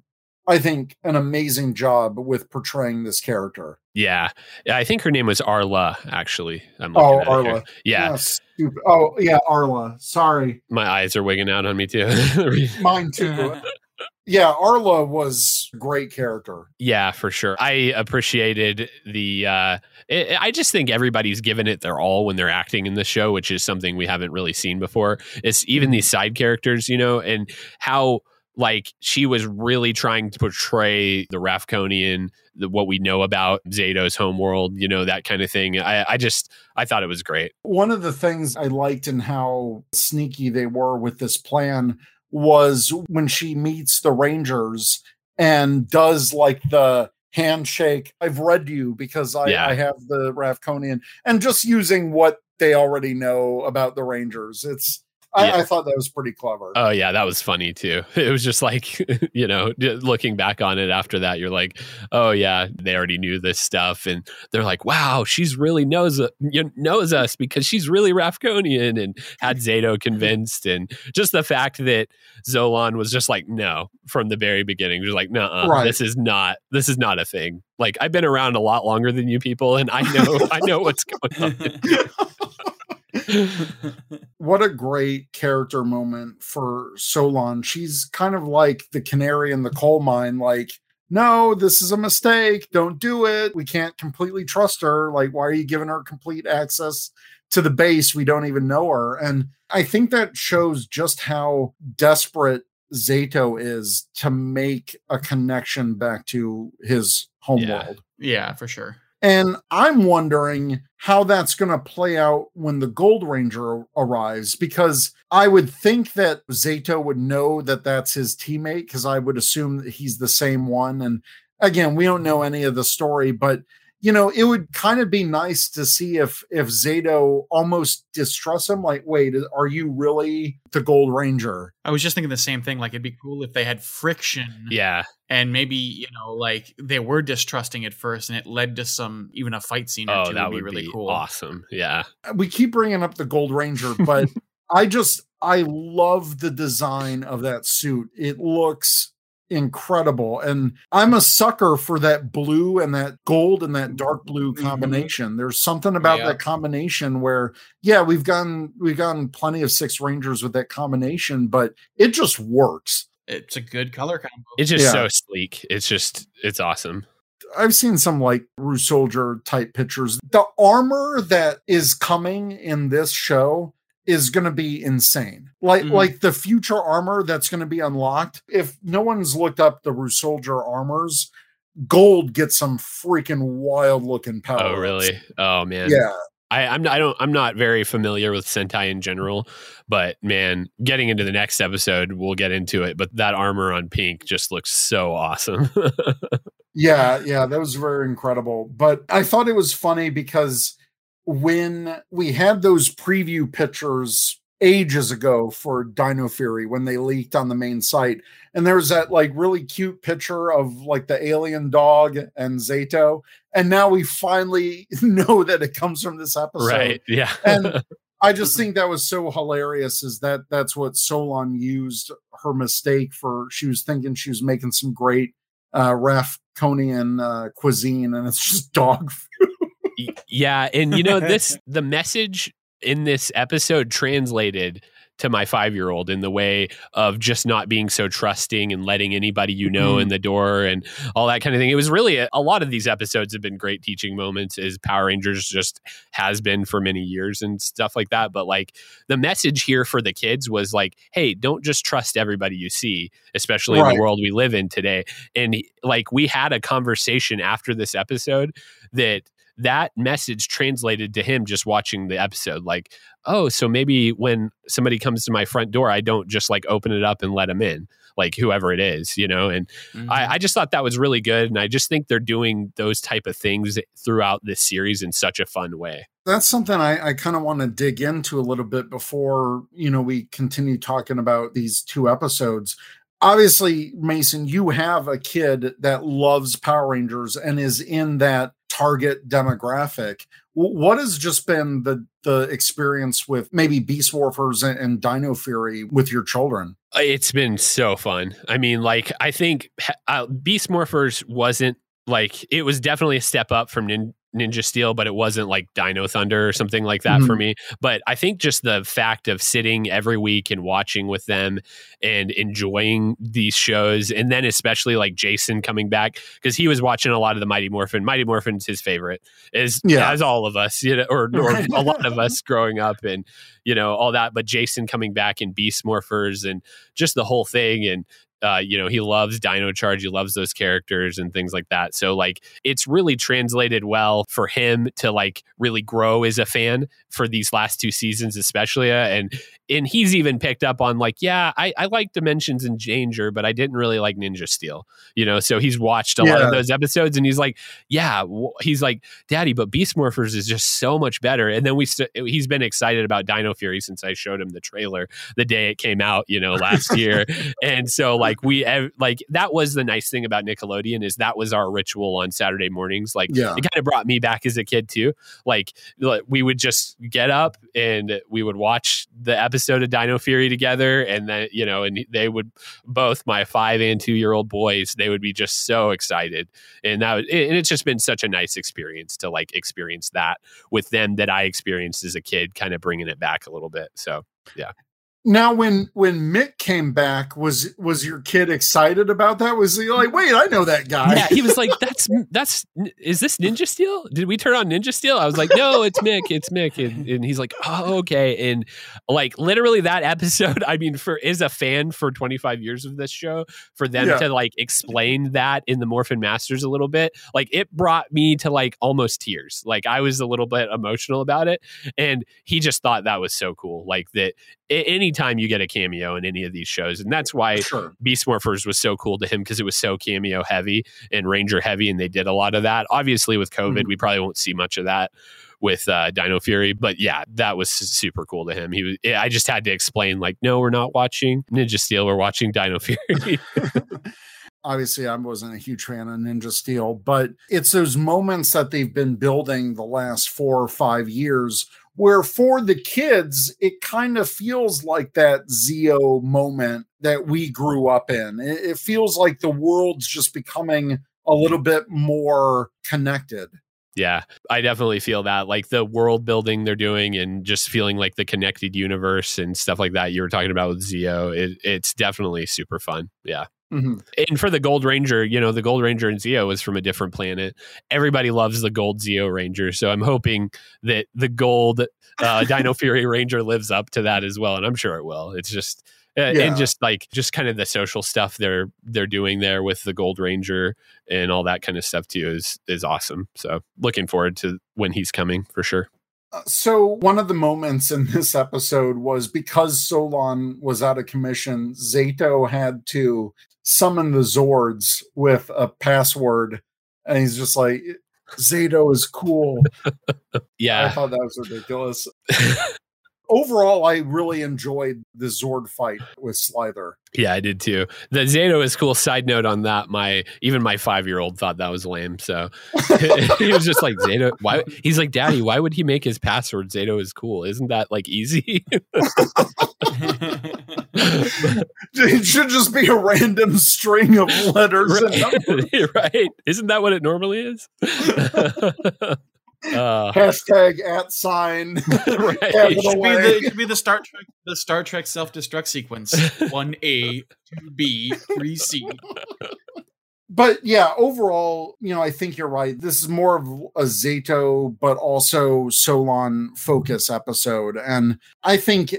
I think, an amazing job with portraying this character. Yeah, I think her name was Arla. Actually, I'm Oh, at. Arla. Yeah, stupid. Oh, yeah, Arla. Sorry, my eyes are wigging out on me too. mine too. yeah, Arla was a great character. Yeah, for sure. I appreciated the. uh i I just think everybody's given it their all when they're acting in the show, which is something we haven't really seen before. It's even these side characters, you know, and how like she was really trying to portray the Rafconian, the, what we know about Zayto's homeworld, you know, that kind of thing. I, I just I thought it was great. One of the things I liked and how sneaky they were with this plan was when she meets the Rangers and does like the handshake. I've read you because I, Yeah. I have the Rafconian and just using what they already know about the Rangers. It's I, Yeah. I thought that was pretty clever. Oh yeah, that was funny too. It was just like, you know, looking back on it after that, you're like, oh yeah, they already knew this stuff, and they're like, wow, she's really knows uh, knows us because she's really Rafconian, and had Zayto convinced, and just the fact that Solon was just like, no, from the very beginning, just like, no, Right. this is not, this is not a thing. Like I've been around a lot longer than you people, and I know, I know what's going on. what a great character moment for Solon. She's kind of like the canary in the coal mine, like, no, this is a mistake. Don't do it. We can't completely trust her. Like, why are you giving her complete access to the base? We don't even know her. And I think that shows just how desperate Zayto is to make a connection back to his homeworld. yeah, for sure. And I'm wondering how that's going to play out when the Gold Ranger arrives, because I would think that Zayto would know that that's his teammate, because I would assume that he's the same one. And again, we don't know any of the story, but you know, it would kind of be nice to see if if Zayto almost distrusts him. Like, wait, are you really the Gold Ranger? I was just thinking the same thing. Like it'd be cool if they had friction yeah, and maybe, you know, like they were distrusting at first and it led to some even a fight scene or oh, two that would be really be cool. awesome. Yeah, uh, we keep bringing up the Gold Ranger, but I just I love the design of that suit. It looks incredible and I'm a sucker for that blue and that gold and that dark blue Mhm. combination. There's something about Yeah. that combination where yeah, we've gotten we've gotten plenty of six rangers with that combination, but it just works. It's a good color combo. it's just Yeah. so sleek. It's just, it's awesome. I've seen some like Ryusoulger type pictures. The armor that is coming in this show is going to be insane. Like Mhm. like the future armor that's going to be unlocked. If no one's looked up the Ryusoulger armors, gold gets some freaking wild looking power. Oh, really? Oh man. Yeah. I, I'm not, I don't I'm not very familiar with Sentai in general, but man, getting into the next episode, we'll get into it. But that armor on Pink just looks so awesome. Yeah, yeah, that was very incredible. But I thought it was funny because when we had those preview pictures ages ago for Dino Fury when they leaked on the main site, and there's that like really cute picture of like the alien dog and Zayto, and now we finally know that it comes from this episode. right? Yeah. And I just think that was so hilarious is that that's what Solon used her mistake for. She was thinking she was making some great uh Rafconian uh, cuisine and it's just dog food. Yeah, and you know this the message in this episode translated to my five year old in the way of just not being so trusting and letting anybody you know Mhm. in the door and all that kind of thing. It was really a, a lot of these episodes have been great teaching moments, as Power Rangers just has been for many years and stuff like that. But like the message here for the kids was like, hey, don't just trust everybody you see, especially in the world we live in today. And like we had a conversation after this episode that that message translated to him just watching the episode like oh so maybe when somebody comes to my front door i don't just like open it up and let them in like whoever it is you know and Mhm. I, I just thought that was really good and i just think they're doing those type of things throughout this series in such a fun way that's something I, I kind of want to dig into a little bit before you know we continue talking about these two episodes. Obviously, Mason, you have a kid that loves Power Rangers and is in that target demographic. What has just been the the experience with maybe Beast Morphers and, and Dino Fury with your children? It's been so fun. I mean, like I think uh, Beast Morphers wasn't like it was definitely a step up from Nin- Ninja Steel, but it wasn't like Dino Thunder or something like that for mm-hmm. me. But I think just the fact of sitting every week and watching with them and enjoying these shows, and then especially like Jason coming back because he was watching a lot of the Mighty Morphin. Mighty Morphin's his favorite, is Yeah. as all of us, you know, or, or a lot of us growing up, and you know all that. But Jason coming back in Beast Morphers and just the whole thing and uh, you know he loves dino charge he loves those characters and things like that. So like it's really translated well for him to like really grow as a fan for these last two seasons especially uh, and and he's even picked up on like yeah i, I like dimensions and danger but i didn't really like ninja steel you know? So he's watched a lot of those episodes and he's like yeah he's like daddy but beast morphers is just so much better. And then we st- he's been excited about dino fury since i showed him the trailer the day it came out you know last year. And so like we ev- like that was the nice thing about nickelodeon is that was our ritual on saturday mornings. Like Yeah. it kind of brought me back as a kid too. Like like, we would just get up and we would watch the episode of dino fury together and then you know and they would both my five and two year old boys they would be just so excited. And that and it's just been such a nice experience to like experience that with them that i experienced as a kid kind of bringing it back a little bit. So Now, when when Mick came back, was was your kid excited about that? Was he like, wait, I know that guy? yeah, he was like, "That's that's is this Ninja Steel? Did we turn on Ninja Steel?" I was like, "No, it's Mick, it's Mick," and, and he's like, "Oh, okay." And like literally that episode, I mean, for is a fan for 25 years of this show, for them Yeah. to like explain that in the Morphin Masters a little bit, like it brought me to like almost tears. Like I was a little bit emotional about it, and he just thought that was so cool. Like that, a- anytime you get a cameo in any of these shows, and that's why sure. Beast Morphers was so cool to him because it was so cameo heavy and Ranger heavy, and they did a lot of that. Obviously, with COVID, Mhm. we probably won't see much of that with uh, Dino Fury, but yeah, that was super cool to him. He was. I just had to explain, like, no, we're not watching Ninja Steel, we're watching Dino Fury. Obviously, I wasn't a huge fan of Ninja Steel, but it's those moments that they've been building the last four or five years where for the kids, it kind of feels like that Zeo moment that we grew up in. It, it feels like the world's just becoming a little bit more connected. Yeah, I definitely feel that. Like the world building they're doing and just feeling like the connected universe and stuff like that you were talking about with Zeo, it, it's definitely super fun. Yeah. Mhm. And for the Gold Ranger, you know, the Gold Ranger and Zeo is from a different planet. Everybody loves the Gold Zeo Ranger. So I'm hoping that the Gold uh, Dino Fury Ranger lives up to that as well. And I'm sure it will. It's just. Uh, Yeah. And just like just kind of the social stuff they're they're doing there with the Gold Ranger and all that kind of stuff too is is awesome. So looking forward to when he's coming for sure. Uh, So one of the moments in this episode was because Solon was out of commission, Zayto had to summon the Zords with a password, and he's just like, "Zayto is cool." Yeah. I thought that was ridiculous. Overall, I really enjoyed the Zord fight with Slither. yeah, I did too. The Zayto is cool. Side note on that, my even my five year old thought that was lame. So he was just like Zayto. Why? He's like, Daddy, why would he make his password Zayto is cool? Isn't that like easy? It should just be a random string of letters and numbers. right? right? Isn't that what it normally is? Uh, Hashtag at sign. right. It should be the, it should be the Star Trek the Star Trek self destruct sequence. One A, two B, three C. but yeah, overall, you know, I think you're right. This is more of a Zayto, but also Solon focus episode. And I think o-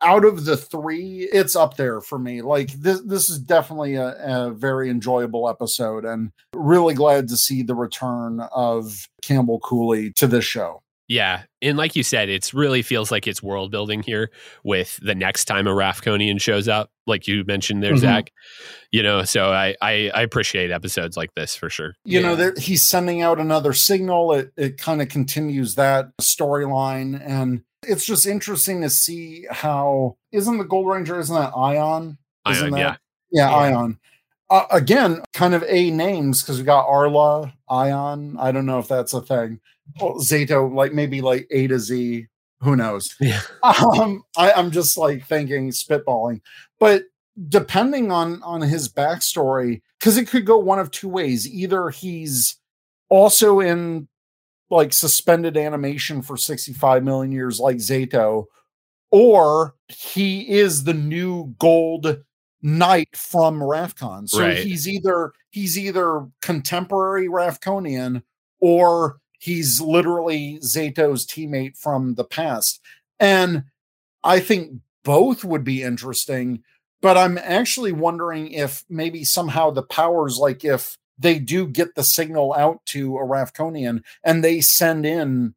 out of the three, it's up there for me. Like this, this is definitely a, a very enjoyable episode, and really glad to see the return of Campbell Cooley to this show. Yeah. And like you said, it's really feels like it's world building here with the next time a Rafconian shows up, like you mentioned there, Mhm. Zach. You know, so I, I I appreciate episodes like this for sure. you know there, he's sending out another signal it, it kind of continues that storyline and it's just interesting to see how isn't the gold ranger isn't that Aiyon? Isn't Aiyon, that, yeah. yeah, Yeah. Aiyon. Uh, again kind of a names because we got arla Aiyon. I don't know if that's a thing. Oh, Zayto like maybe like a to z. Who knows? Yeah. um I, i'm just like thinking spitballing. But depending on on his backstory because it could go one of two ways. Either he's also in like suspended animation for 65 million years like Zayto or he is the new gold knight from rafcon so Right. he's either he's either contemporary rafconian or he's literally Zayto's teammate from the past and i think both would be interesting but I'm actually wondering if maybe somehow the powers, like if they do get the signal out to a Rafconian and they send in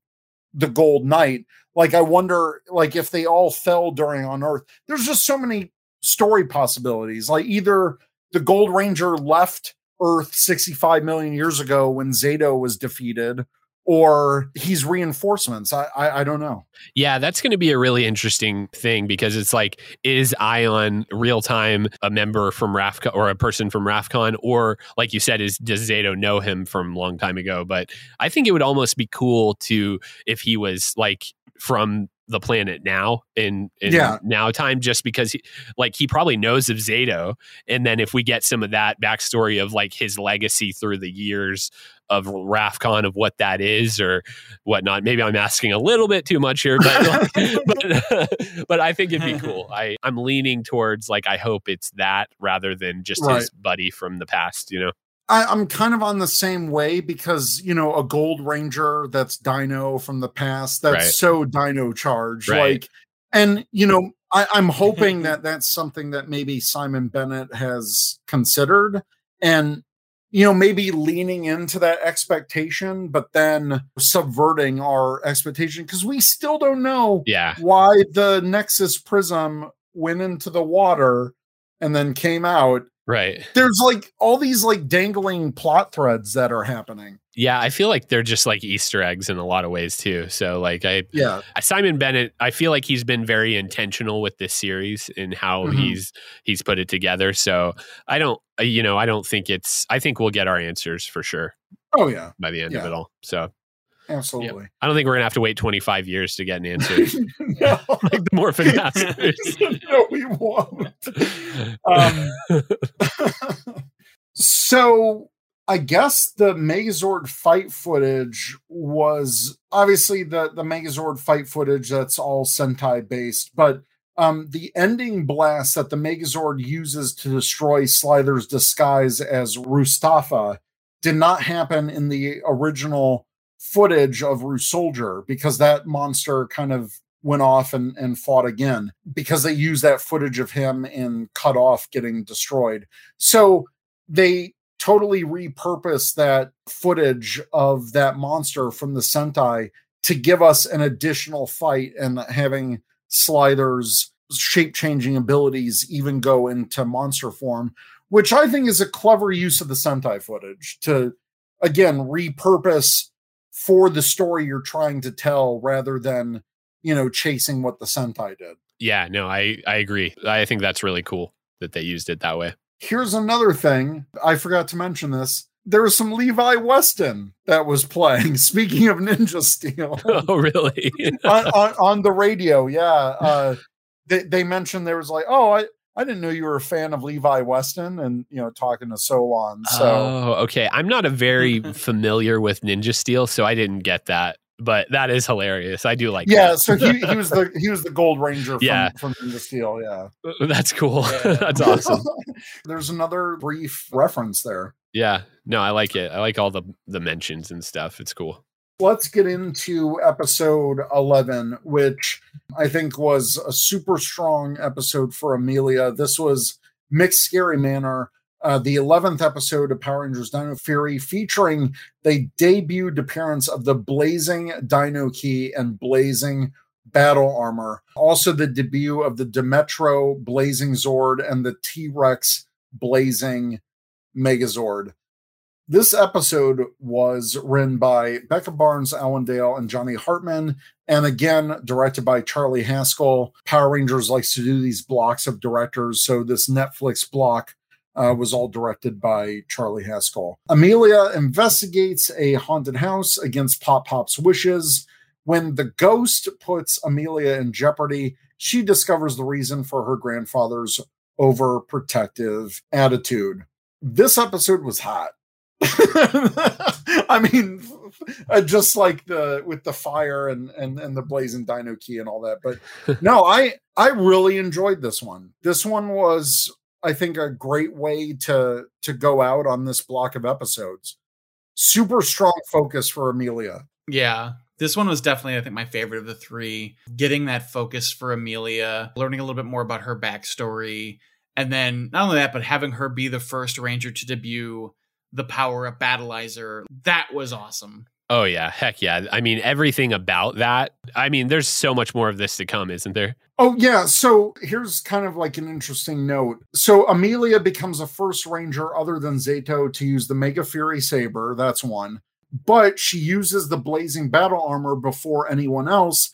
the Gold Knight, like I wonder, like if they all fell during on Earth. There's just so many story possibilities. Like either the Gold Ranger left Earth 65 million years ago when Zayto was defeated, or he's reinforcements. I I, I don't know. Yeah, that's going to be a really interesting thing because it's like, is Aiyon real time a member from Rafcon or a person from Rafcon, or like you said, is does Zayto know him from a long time ago? But I think it would almost be cool to if he was like from the planet now in, in Yeah. now time just because he like he probably knows of Zayto and then if we get some of that backstory of like his legacy through the years of Rafcon of what that is or whatnot. Maybe I'm asking a little bit too much here, but but, but I think it'd be cool. I I'm leaning towards like I hope it's that rather than just Right. his buddy from the past. You know, I, I'm kind of on the same way because you know a Gold Ranger that's Dino from the past that's Right. so Dino charged, Right. like, and you know I, I'm hoping that that's something that maybe Simon Bennett has considered, and you know maybe leaning into that expectation, but then subverting our expectation because we still don't know yeah, why the Nexus Prism went into the water and then came out right. there's like all these like dangling plot threads that are happening. Yeah, I feel like they're just like Easter eggs in a lot of ways too. So like I Yeah. Simon Bennett, I feel like he's been very intentional with this series and how Mhm. he's he's put it together. So I don't, uh, you know, I don't think it's. I think we'll get our answers for sure Oh yeah. by the end of it all. So Absolutely. I don't think we're gonna have to wait 25 years to get an answer. no. like the Morphin Masters. no, we won't. Um, so I guess the Megazord fight footage was obviously the the Megazord fight footage that's all Sentai based, but um, the ending blast that the Megazord uses to destroy Slither's disguise as Rustafa did not happen in the original footage of Ryusoulger because that monster kind of went off and, and fought again because they used that footage of him in Cut Off getting destroyed. So they totally repurposed that footage of that monster from the Sentai to give us an additional fight and having Slither's shape changing abilities even go into monster form, which I think is a clever use of the Sentai footage to again repurpose for the story you're trying to tell rather than you know chasing what the Sentai did. yeah, no, I I agree. I think that's really cool that they used it that way. Here's another thing I forgot to mention this. There was some Levi Weston that was playing. Speaking of Ninja Steel, oh, really? on, on, on the radio, yeah. Uh, they they mentioned there was like, oh, I I didn't know you were a fan of Levi Weston and, you know, talking to Solon. So, oh, okay. I'm not a very familiar with Ninja Steel, so I didn't get that. But that is hilarious. I do like yeah. that. So he, he was the he was the Gold Ranger from, Yeah. from Ninja Steel. Yeah, That's cool. Yeah. That's awesome. There's another brief reference there. Yeah. No, I like it. I like all the the mentions and stuff. It's cool. Let's get into episode 11, which I think was a super strong episode for Amelia. This was McScary Manor, uh, the 11th episode of Power Rangers Dino Fury, featuring the debuted appearance of the Blazing Dino Key and Blazing Battle Armor. Also, the debut of the Demetro Blazing Zord and the T Rex Blazing Megazord. This episode was written by Becca Barnes, Alwyn Dale, and Johnny Hartman, and again directed by Charlie Haskell. Power Rangers likes to do these blocks of directors, so this Netflix block uh, was all directed by Charlie Haskell. Amelia investigates a haunted house against Pop Pop's wishes. When the ghost puts Amelia in jeopardy, she discovers the reason for her grandfather's overprotective attitude. This episode was hot. I mean, uh, just like the with the fire and and and the blazing dino key and all that. But no, I I really enjoyed this one. This one was, I think, a great way to to go out on this block of episodes. Super strong focus for Amelia. Yeah. This one was definitely, I think, my favorite of the three. Getting that focus for Amelia, learning a little bit more about her backstory, and then not only that, but having her be the first Ranger to debut the power up Battlizer. That was awesome. Oh yeah, heck yeah. I mean, everything about that. I mean, there's so much more of this to come, isn't there? Oh yeah, so here's kind of like an interesting note. So Amelia becomes a first ranger other than Zayto to use the Mega Fury Saber, that's one. But she uses the blazing battle armor before anyone else,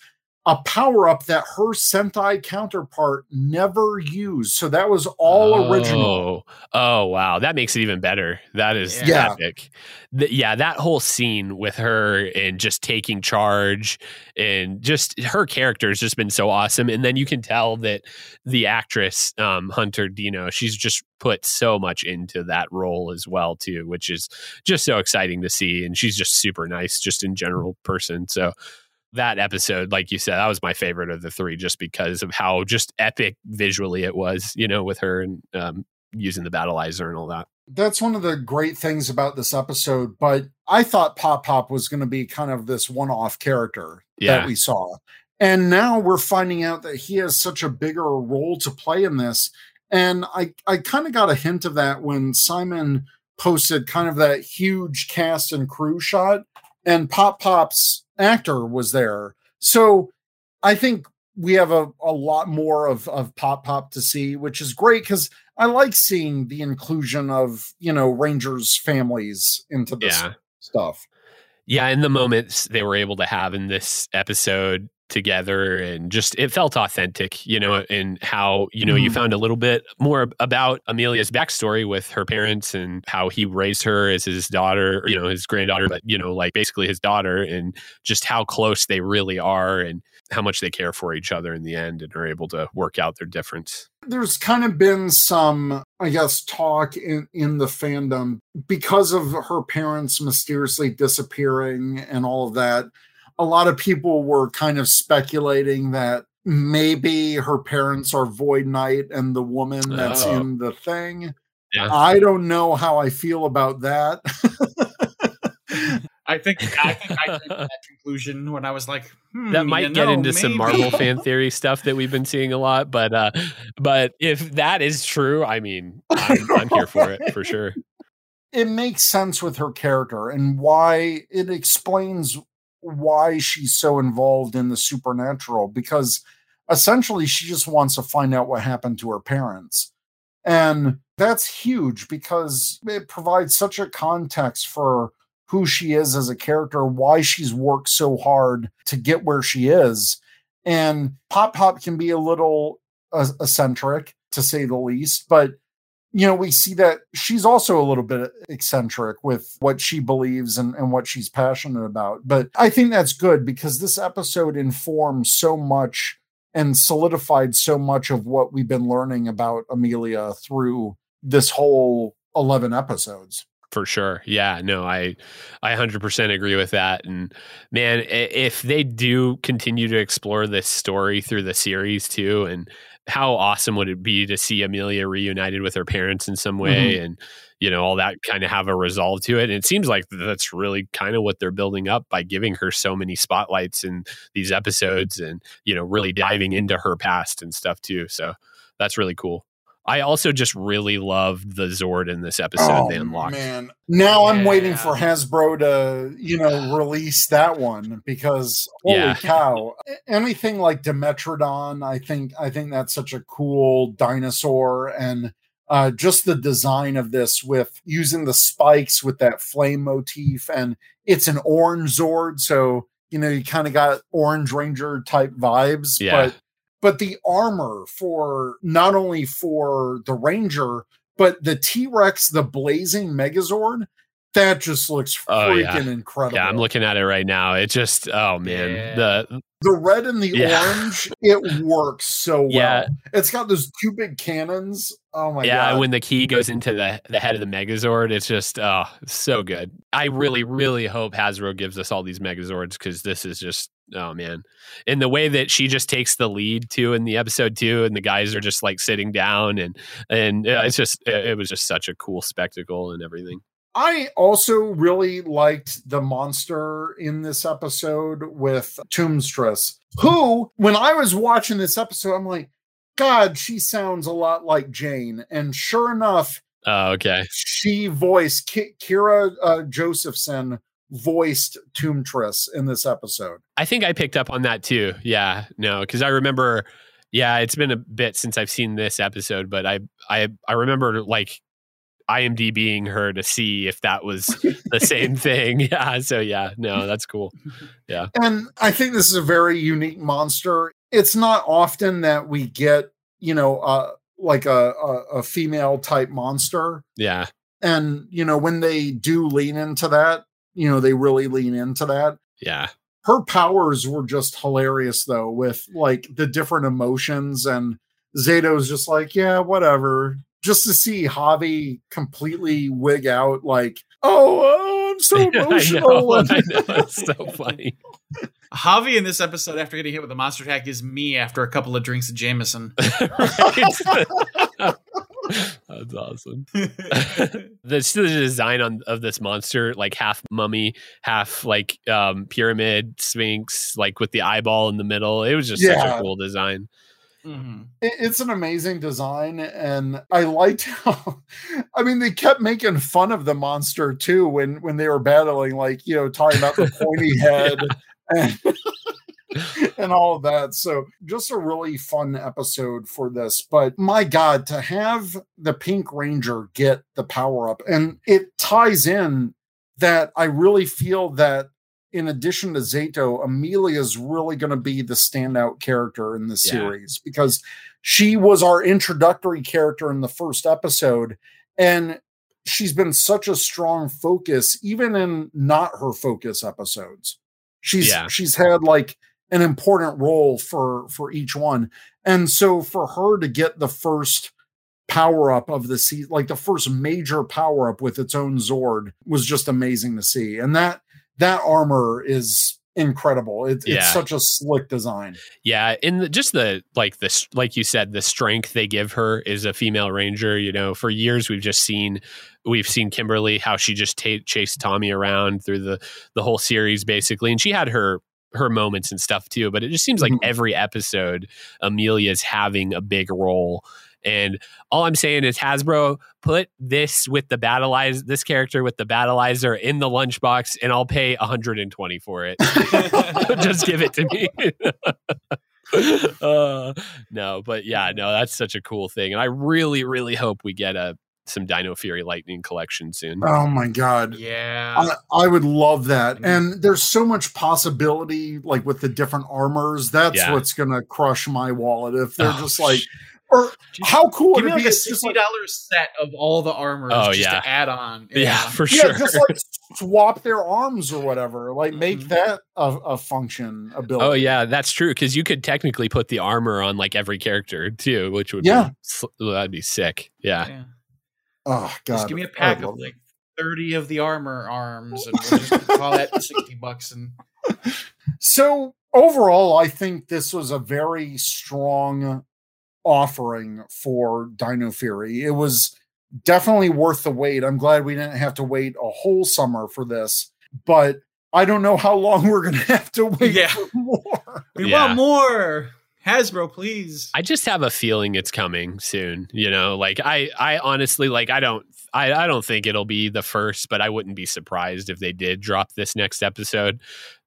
a power up that her Sentai counterpart never used. So that was all original. Oh, oh wow, that makes it even better. That is Yeah. epic. Th- yeah, that whole scene with her and just taking charge and just her character has just been so awesome. And then you can tell that the actress um, Hunter Deno, she's just put so much into that role as well too, which is just so exciting to see. And she's just super nice, just in general person. So that episode, like you said, that was my favorite of the three, just because of how just epic visually it was, you know, with her and um, using the battlizer and all that. That's one of the great things about this episode. But I thought Pop Pop was going to be kind of this one off character Yeah. that we saw. And now we're finding out that he has such a bigger role to play in this. And I, I kind of got a hint of that when Simon posted kind of that huge cast and crew shot, and Pop Pop's actor was there. So I think we have a, a lot more of, of Pop Pop to see, which is great because I like seeing the inclusion of, you know, Rangers families into this Yeah. stuff. Yeah. And the moments they were able to have in this episode together and just it felt authentic, you know, and how, you know, you Mhm. found a little bit more about Amelia's backstory with her parents and how he raised her as his daughter, you know, his granddaughter, but, you know, like basically his daughter and just how close they really are and how much they care for each other in the end and are able to work out their difference. there's kind of been some i guess talk in in the fandom because of her parents mysteriously disappearing and all of that a lot of people were kind of speculating that maybe her parents are void knight and the woman that's Oh. in the thing Yeah. i don't know how i feel about that I think I think I came to that conclusion when I was like, hmm, that might get know, into some. Marvel fan theory stuff that we've been seeing a lot, but uh, but if that is true, I mean, I'm, I'm here for it for sure. it makes sense with her character and why it explains why she's so involved in the supernatural because essentially she just wants to find out what happened to her parents. And that's huge because it provides such a context for who she is as a character, why she's worked so hard to get where she is. And Pop Pop can be a little uh, eccentric to say the least, but you know, we see that she's also a little bit eccentric with what she believes and, and what she's passionate about. But I think that's good because this episode informs so much and solidified so much of what we've been learning about Amelia through this whole 11 episodes for sure. Yeah, no, I I 100% agree with that and man, if they do continue to explore this story through the series too and how awesome would it be to see Amelia reunited with her parents in some way mm-hmm. and you know all that kind of have a resolve to it and it seems like that's really kind of what they're building up by giving her so many spotlights in these episodes and you know really diving into her past and stuff too so that's really cool I also just really loved the Zord in this episode oh, they unlocked. Man, now yeah. I'm waiting for Hasbro to, you know, release that one because holy yeah. cow! Anything like Dimetrodon, I think I think that's such a cool dinosaur, and uh, just the design of this with using the spikes with that flame motif, and it's an orange Zord, so you know you kind of got Orange Ranger type vibes, yeah. but but the armor for not only for the Ranger, but the T Rex, the blazing Megazord, that just looks freaking oh, yeah. incredible. Yeah, I'm looking at it right now. It just, oh man, yeah. the the red and the yeah. orange, it works so well. Yeah. It's got those two big cannons. Oh my yeah, god. Yeah, when the key goes into the, the head of the Megazord, it's just oh so good. I really, really hope Hasbro gives us all these Megazords because this is just oh man. And the way that she just takes the lead too in the episode too, and the guys are just like sitting down and and it's just it was just such a cool spectacle and everything. I also really liked the monster in this episode with Tombstress, who, when I was watching this episode, I'm like, God, she sounds a lot like Jane. And sure enough, oh, okay, she voiced K- Kira uh, Josephson voiced Tombstress in this episode. I think I picked up on that too. Yeah, no, because I remember. Yeah, it's been a bit since I've seen this episode, but I I I remember like IMDBing her to see if that was the same thing. Yeah. So yeah, no, that's cool. Yeah. And I think this is a very unique monster. It's not often that we get, you know, uh, like a, a, a female type monster. Yeah. And you know, when they do lean into that, you know, they really lean into that. Yeah. Her powers were just hilarious though, with like the different emotions and Zayto's just like, yeah, whatever just to see Javi completely wig out, like, oh, oh I'm so emotional. I know, I know. It's so funny. Javi in this episode, after getting hit with a monster attack, is me after a couple of drinks of Jameson. That's awesome. the, the design on of this monster, like half mummy, half like um, pyramid sphinx, like with the eyeball in the middle. It was just yeah. such a cool design. Mm-hmm. It's an amazing design, and I liked how. I mean, they kept making fun of the monster too when when they were battling, like you know, talking about the pointy head and, and all of that. So, just a really fun episode for this. But my God, to have the Pink Ranger get the power up, and it ties in that I really feel that in addition to Zayto, Amelia is really going to be the standout character in the yeah. series because she was our introductory character in the first episode. And she's been such a strong focus, even in not her focus episodes. She's yeah. she's had like an important role for for each one. And so for her to get the first power up of the season, like the first major power up with its own Zord was just amazing to see. And that that armor is incredible. It, yeah. It's such a slick design. Yeah, and the, just the like this, like you said, the strength they give her is a female ranger. You know, for years we've just seen we've seen Kimberly how she just t- chased Tommy around through the the whole series basically, and she had her her moments and stuff too. But it just seems like mm-hmm. every episode Amelia's having a big role and all I'm saying is Hasbro put this with the battlizer, this character with the battlizer in the lunchbox, and I'll pay 120 for it. Just give it to me. uh, no, but yeah, no, that's such a cool thing, and I really, really hope we get a some Dino Fury Lightning collection soon. Oh my god. Yeah. I, I would love that. Mm-hmm. And there's so much possibility like with the different armors. That's yeah. what's gonna crush my wallet if they're oh, just like Or how cool Give would me it like be? a It's just sixty dollars set of all the armor. Oh, just yeah. to add on. Yeah, for yeah, sure. just like swap their arms or whatever. Like make Mhm. that a, a function ability. Oh yeah, that's true. Because you could technically put the armor on like every character too, which would Yeah. be, that'd be sick. Yeah, Yeah. Oh god. Just give me a pack of like thirty of the armor arms, and we'll just call that sixty bucks. And So overall, I think this was a very strong offering for Dino Fury. It was definitely worth the wait. I'm glad we didn't have to wait a whole summer for this, but I don't know how long we're gonna have to wait Yeah. for more. we Yeah. want more Hasbro, please. I just have a feeling it's coming soon. You know, like I, I honestly like I don't, I, I don't think it'll be the first, but I wouldn't be surprised if they did drop this next episode.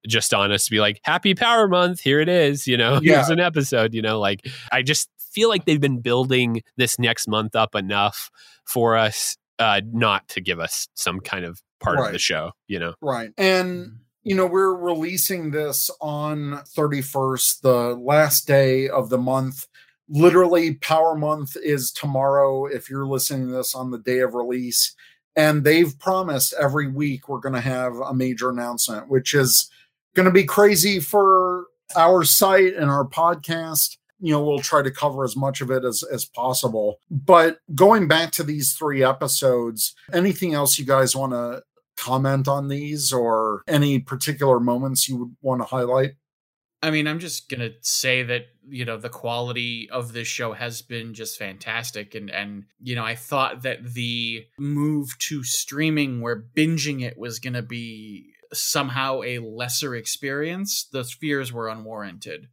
Just on us to be like, Happy Power Month, here it is. You know, Yeah. here's an episode. You know, like I just feel like they've been building this next month up enough for us, uh, not to give us some kind of part of the show. You know, Right. And you know, we're releasing this on 31st, the last day of the month. Literally, Power Month is tomorrow if you're listening to this on the day of release. And they've promised every week we're going to have a major announcement, which is going to be crazy for our site and our podcast. You know, we'll try to cover as much of it as, as possible. But going back to these three episodes, anything else you guys want to comment on these or any particular moments you would want to highlight? I mean, I'm just gonna say that you know the quality of this show has been just fantastic, and and you know I thought that the move to streaming, where binging it was gonna be somehow a lesser experience, those fears were unwarranted,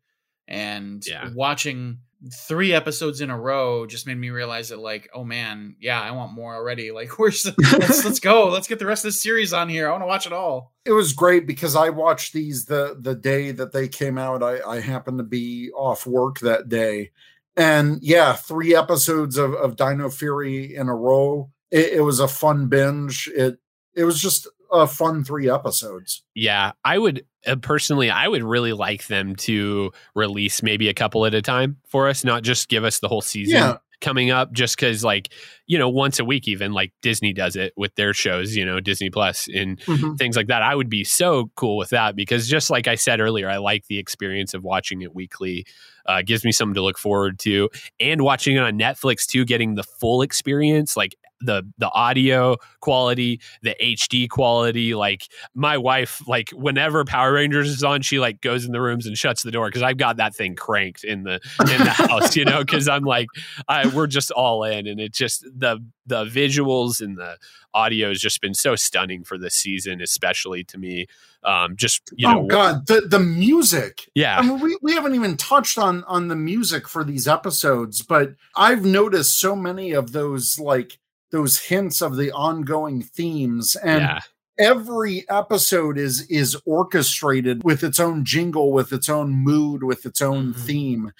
and Yeah. watching three episodes in a row just made me realize that like oh man yeah i want more already like where's the, let's, let's go let's get the rest of this series on here i want to watch it all It was great because I watched these the the day that they came out. I, I happened to be off work that day. And yeah, three episodes of, of Dino Fury in a row. It, it was a fun binge. It it was just a fun three episodes. Yeah, I would uh, personally, I would really like them to release maybe a couple at a time for us, not just give us the whole season Yeah. coming up, just because, like, you know, once a week, even like Disney does it with their shows, you know, Disney Plus and things like that. I would be so cool with that because, just like I said earlier, I like the experience of watching it weekly. Uh, gives me something to look forward to, and watching it on Netflix too, getting the full experience, like the the audio quality, the HD quality. Like my wife, like whenever Power Rangers is on, she like goes in the rooms and shuts the door because I've got that thing cranked in the in the house, you know, because I'm like, I we're just all in, and it just the the visuals and the audio has just been so stunning for this season, especially to me. Um, just you oh know, god, the the music. yeah, I mean, we, we haven't even touched on on the music for these episodes, but I've noticed so many of those like those hints of the ongoing themes and yeah, every episode is is orchestrated with its own jingle with its own mood with its own Mhm. theme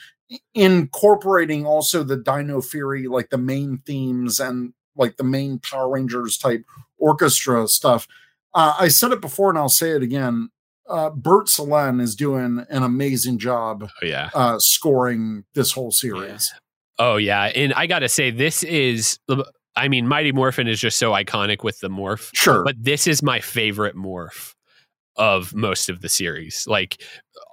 incorporating also the dino fury like the main themes and like the main power rangers type orchestra stuff. Uh, i said it before and i'll say it again. Uh, bert Selen is doing an amazing job oh yeah. uh, scoring this whole series. Oh yeah, and I gotta say this is. I mean, Mighty Morphin is just so iconic with the morph, sure. but this is my favorite morph of most of the series. Like,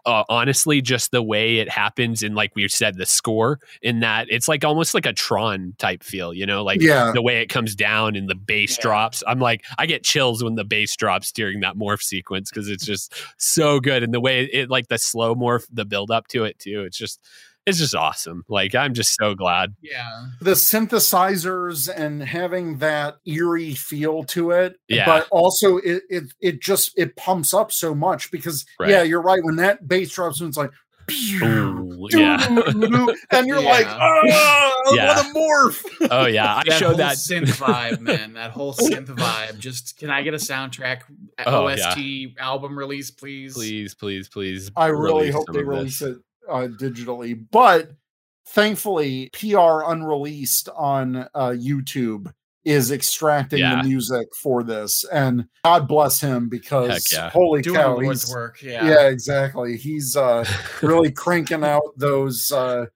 uh, honestly, just the way it happens, and like we said, the score in that it's like almost like a Tron type feel, you know, like yeah the way it comes down and the bass Yeah. drops. I'm like, I get chills when the bass drops during that morph sequence because it's just so good, and the way it like the slow morph, the build up to it too. It's just. It's just awesome. Like I'm just so glad. yeah the synthesizers and having that eerie feel to it Yeah. but also it it, it just it pumps up so much because Right. yeah you're right when that bass drops and it's like Ooh, yeah. and you're Yeah. Ah, like oh Yeah. what a morph Oh yeah, I that showed that. synth vibe, man. That whole synth vibe. Just can I get a soundtrack Oh, OST album release, please? Please, please, please. i really hope they release this. it uh, digitally but thankfully pr unreleased on uh, youtube is extracting Yeah. the music for this and god bless him because yeah. holy Doing cow he's- work. Yeah. yeah. exactly he's uh really cranking out those uh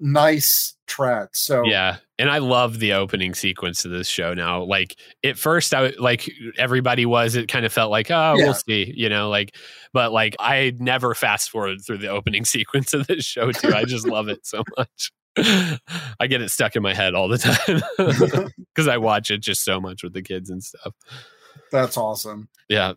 nice track. So yeah, and I love the opening sequence of this show now. Like at first, I like everybody was. It kind of felt like, oh, Yeah. we'll see, you know, like. But like, I never fast forward through the opening sequence of this show too. I just love it so much. I get it stuck in my head all the time because I watch it just so much with the kids and stuff. that's awesome. Yeah,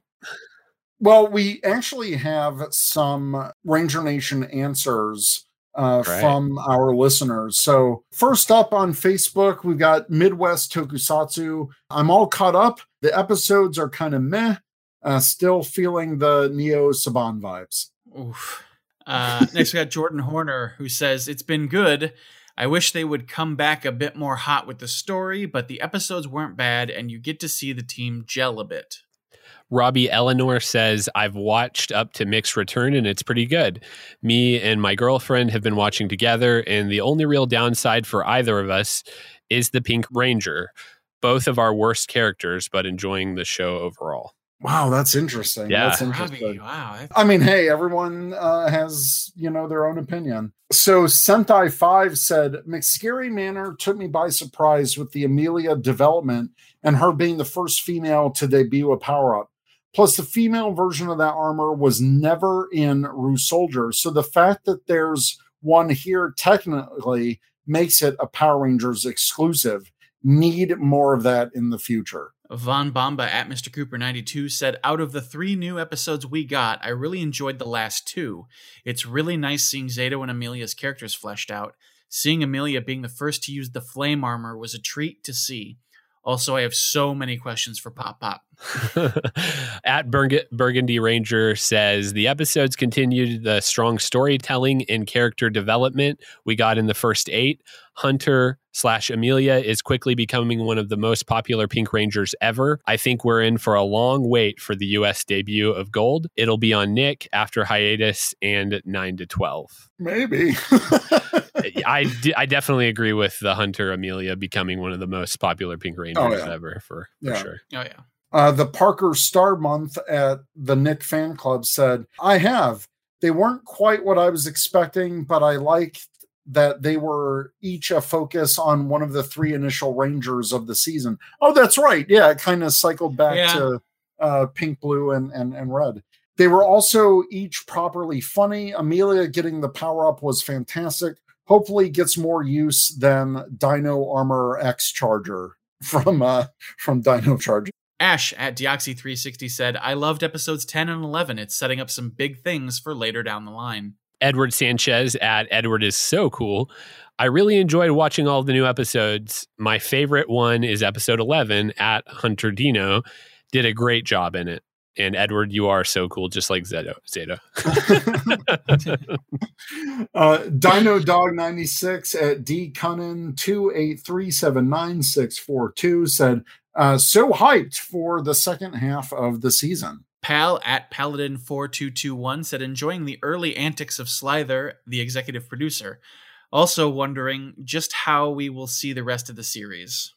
Well, we actually have some Ranger Nation answers uh, Right. from our listeners. So, first up on Facebook, we've got Midwest Tokusatsu. I'm all caught up. The episodes are kind of meh. Uh, still feeling the Neo Saban vibes. Oof. Uh, next, we got Jordan Horner, who says, It's been good. I wish they would come back a bit more hot with the story, but the episodes weren't bad, and you get to see the team gel a bit. Robbie Eleanor says, I've watched up to Mixed Return and it's pretty good. Me and my girlfriend have been watching together, and the only real downside for either of us is the Pink Ranger. Both of our worst characters, but enjoying the show overall. Wow, that's interesting. Yeah. That's Robbie, wow. I mean, hey, everyone uh, has you know their own opinion. So Sentai Five said McScary Manor took me by surprise with the Amelia development and her being the first female to debut a power up. Plus, the female version of that armor was never in Ryusoulger, so the fact that there's one here technically makes it a Power Rangers exclusive. Need more of that in the future. Von Bomba at Mr. Cooper 92 said, Out of the three new episodes we got, I really enjoyed the last two. It's really nice seeing Zayto and Amelia's characters fleshed out. Seeing Amelia being the first to use the flame armor was a treat to see. Also, I have so many questions for Pop Pop. At Burg- Burgundy Ranger says the episodes continued the strong storytelling and character development we got in the first eight. Hunter slash Amelia is quickly becoming one of the most popular Pink Rangers ever. I think we're in for a long wait for the US debut of Gold. It'll be on Nick after hiatus and 9 to 12. Maybe. I, I definitely agree with the Hunter Amelia becoming one of the most popular Pink Rangers Oh, yeah. ever for, for Yeah. sure. Oh, yeah. Uh, the Parker Star Month at the Nick Fan Club said, I have. They weren't quite what I was expecting, but I liked that they were each a focus on one of the three initial Rangers of the season. Oh, that's right. Yeah, it kind of cycled back Yeah. to uh, pink, blue, and, and, and red. They were also each properly funny. Amelia getting the power up was fantastic. Hopefully, gets more use than Dino Armor X Charger from uh, from Dino Charger. Ash at Deoxy360 said, I loved episodes 10 and 11. It's setting up some big things for later down the line. Edward Sanchez at Edward is so cool. I really enjoyed watching all the new episodes. My favorite one is episode 11 at Hunter Deno. Did a great job in it. And Edward, you are so cool, just like Zeto. Zeta. uh, Dino Dog 96 at D Cunnin 283799642 said, uh, so hyped for the second half of the season. Pal at Paladin4221 said, enjoying the early antics of Slyther, the executive producer. Also wondering just how we will see the rest of the series.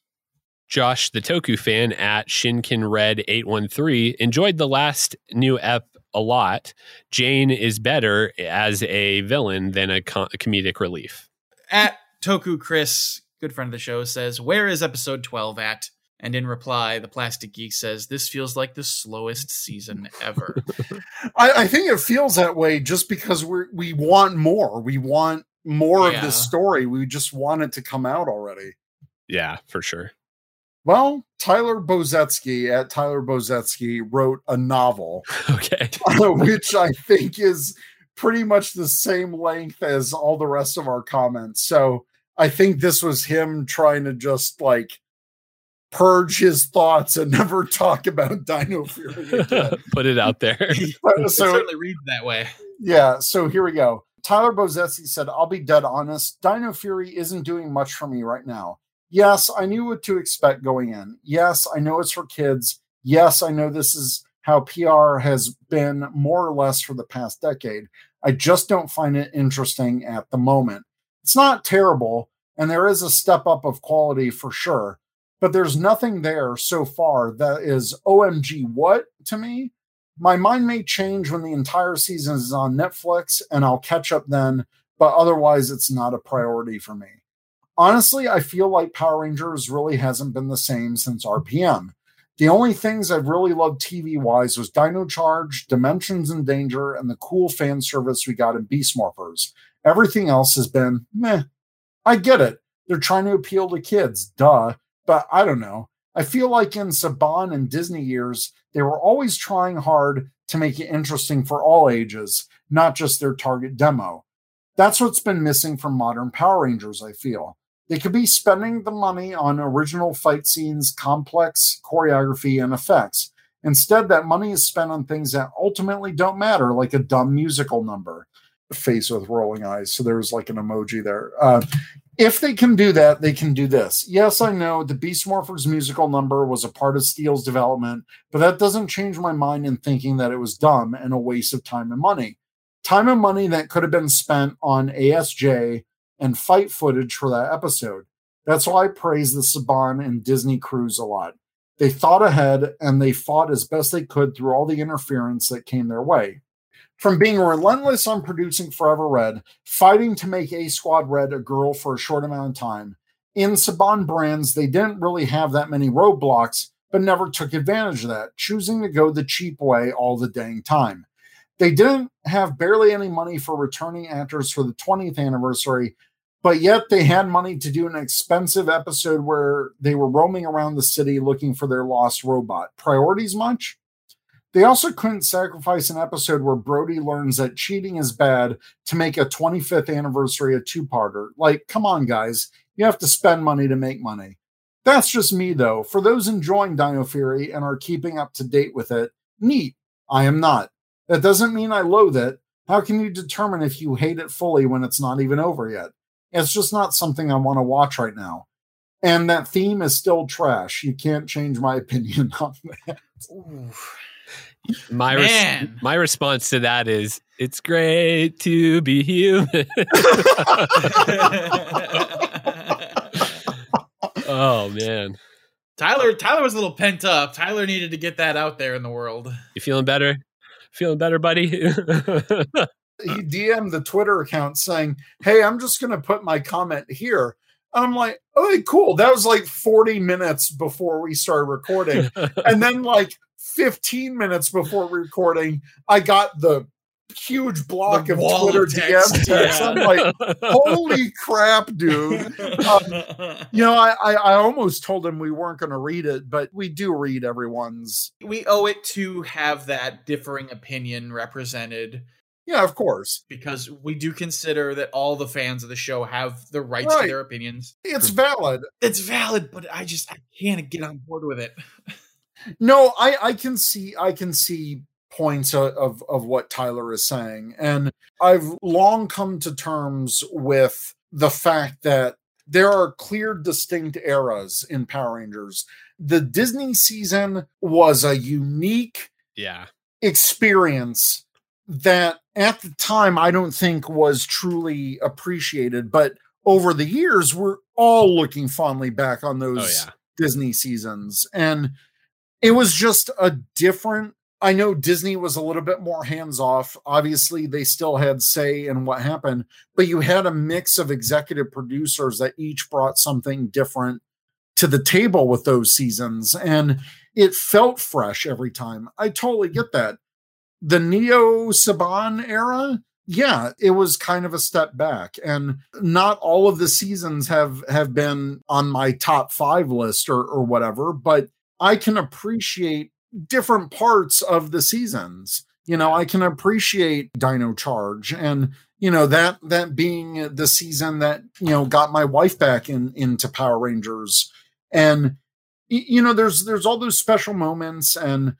Josh, the Toku fan at Shinken Red 813, enjoyed the last new ep a lot. Jane is better as a villain than a, co- comedic relief. At Toku Chris, good friend of the show, says, Where is episode 12 at? And in reply, the Plastic Geek says, This feels like the slowest season ever. I, I think it feels that way just because we we want more. We want more of this story. We just want it to come out already. Yeah, for sure. Well, Tyler Bozetsky at uh, Tyler Bozetsky wrote a novel, Okay. which I think is pretty much the same length as all the rest of our comments. So I think this was him trying to just like purge his thoughts and never talk about Dino Fury again. Put it out there. But- so certainly reads that way. yeah, so here we go. Tyler Bozetsky said, I'll be dead honest. Dino Fury isn't doing much for me right now. Yes, I knew what to expect going in. Yes, I know it's for kids. Yes, I know this is how PR has been more or less for the past decade. I just don't find it interesting at the moment. It's not terrible, and there is a step up of quality for sure, but there's nothing there so far that is OMG what to me my mind may change when the entire season is on Netflix and I'll catch up then, but otherwise it's not a priority for me. Honestly, I feel like Power Rangers really hasn't been the same since RPM. The only things I've really loved TV wise was Dino Charge, Dimensions in Danger, and the cool fan service we got in Beast Morphers. Everything else has been meh. I get it. They're trying to appeal to kids, duh. But I don't know. I feel like in Saban and Disney years, they were always trying hard to make it interesting for all ages, not just their target demo. That's what's been missing from modern Power Rangers, I feel. They could be spending the money on original fight scenes, complex choreography, and effects. Instead, that money is spent on things that ultimately don't matter, like a dumb musical number. Face with rolling eyes. So there's like an emoji there. Uh, if they can do that, they can do this. Yes, I know the Beast Morphers musical number was a part of Steel's development, but that doesn't change my mind in thinking that it was dumb and a waste of time and money. Time and money that could have been spent on ASJ and fight footage for that episode. That's why I praise the Saban and Disney crews a lot. They thought ahead and they fought as best they could through all the interference that came their way. From being relentless on producing Forever Red, fighting to make A Squad Red a girl for a short amount of time, in Saban brands, they didn't really have that many roadblocks, but never took advantage of that, choosing to go the cheap way all the dang time. They didn't have barely any money for returning actors for the 20th anniversary, but yet they had money to do an expensive episode where they were roaming around the city looking for their lost robot. Priorities much? They also couldn't sacrifice an episode where Brody learns that cheating is bad to make a 25th anniversary a two parter. Like, come on, guys. You have to spend money to make money. That's just me, though. For those enjoying Dino Fury and are keeping up to date with it, neat. I am not. That doesn't mean I loathe it. How can you determine if you hate it fully when it's not even over yet? It's just not something I want to watch right now. And that theme is still trash. You can't change my opinion on that. Oof. My res- my response to that is it's great to be human. oh man. Tyler Tyler was a little pent up. Tyler needed to get that out there in the world. You feeling better? Feeling better, buddy? he DM'd the Twitter account saying, Hey, I'm just gonna put my comment here. And I'm like, okay, cool. That was like 40 minutes before we started recording. and then like 15 minutes before recording, I got the huge block the of Twitter DMs. Yeah. I'm like, holy crap, dude. Um, you know, I, I, I almost told him we weren't going to read it, but we do read everyone's. We owe it to have that differing opinion represented. Yeah, of course. Because we do consider that all the fans of the show have the rights right. to their opinions. It's valid. It's valid, but I just I can't get on board with it. no, I I can see I can see points of, of, what Tyler is saying, and I've long come to terms with the fact that there are clear, distinct eras in Power Rangers. The Disney season was a unique, yeah, experience that at the time I don't think was truly appreciated, but over the years we're all looking fondly back on oh, those oh, yeah. Disney seasons and it was just a different I know Disney was a little bit more hands off. Obviously, they still had say in what happened, but you had a mix of executive producers that each brought something different to the table with those seasons. And it felt fresh every time. I totally get that. The Neo Saban era, yeah, it was kind of a step back. And not all of the seasons have have been on my top five list or, or whatever, but I can appreciate different parts of the seasons. You know, I can appreciate Dino Charge and you know that that being the season that you know got my wife back in into Power Rangers. And you know there's there's all those special moments and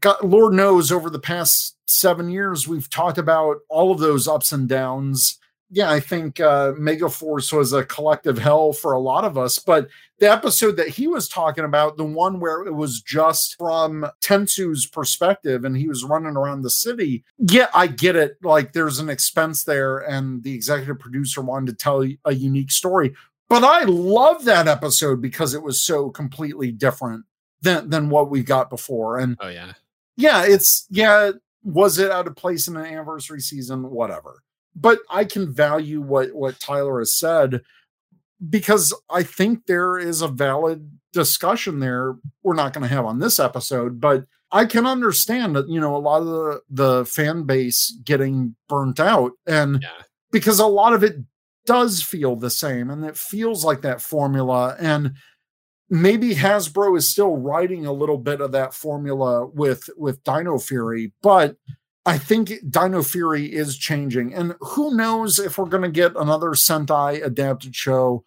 God, Lord knows over the past 7 years we've talked about all of those ups and downs yeah, I think uh, Megaforce was a collective hell for a lot of us. But the episode that he was talking about, the one where it was just from Tensou's perspective and he was running around the city, yeah, I get it. Like there's an expense there, and the executive producer wanted to tell a unique story. But I love that episode because it was so completely different than than what we got before. And oh yeah, yeah, it's yeah. Was it out of place in an anniversary season? Whatever but I can value what what Tyler has said. because I think there is a valid discussion there we're not going to have on this episode, but I can understand that, you know, a lot of the, the fan base getting burnt out. And Yeah. because a lot of it does feel the same and it feels like that formula. And maybe Hasbro is still writing a little bit of that formula with with Dino Fury, but I think Dino Fury is changing. And who knows if we're going to get another Sentai adapted show.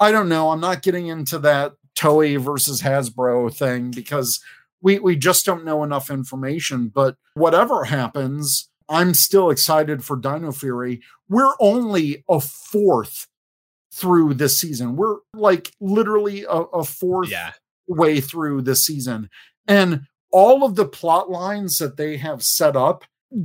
I don't know. I'm not getting into that Toei versus Hasbro thing because we we just don't know enough information, but whatever happens, I'm still excited for Dino Fury. We're only a fourth through this season. We're like literally a, a fourth Yeah. way through the season. And all of the plot lines that they have set up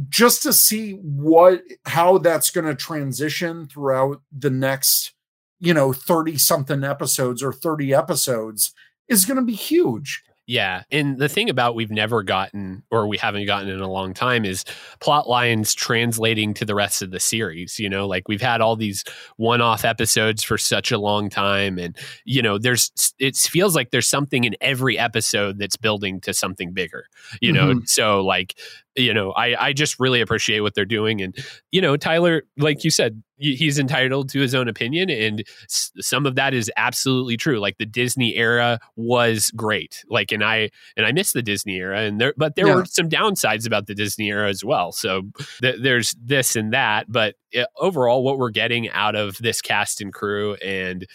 just to see what how that's going to transition throughout the next you know 30 something episodes or 30 episodes is going to be huge Yeah. And the thing about we've never gotten or we haven't gotten in a long time is plot lines translating to the rest of the series. You know, like we've had all these one off episodes for such a long time. And, you know, there's, it feels like there's something in every episode that's building to something bigger, you know? Mm-hmm. So, like, you know, I, I just really appreciate what they're doing. And, you know, Tyler, like you said, he's entitled to his own opinion. And s- some of that is absolutely true. Like the Disney era was great. Like, and I, and I miss the Disney era and there, but there Yeah. were some downsides about the Disney era as well. So th- there's this and that, but uh, overall what we're getting out of this cast and crew and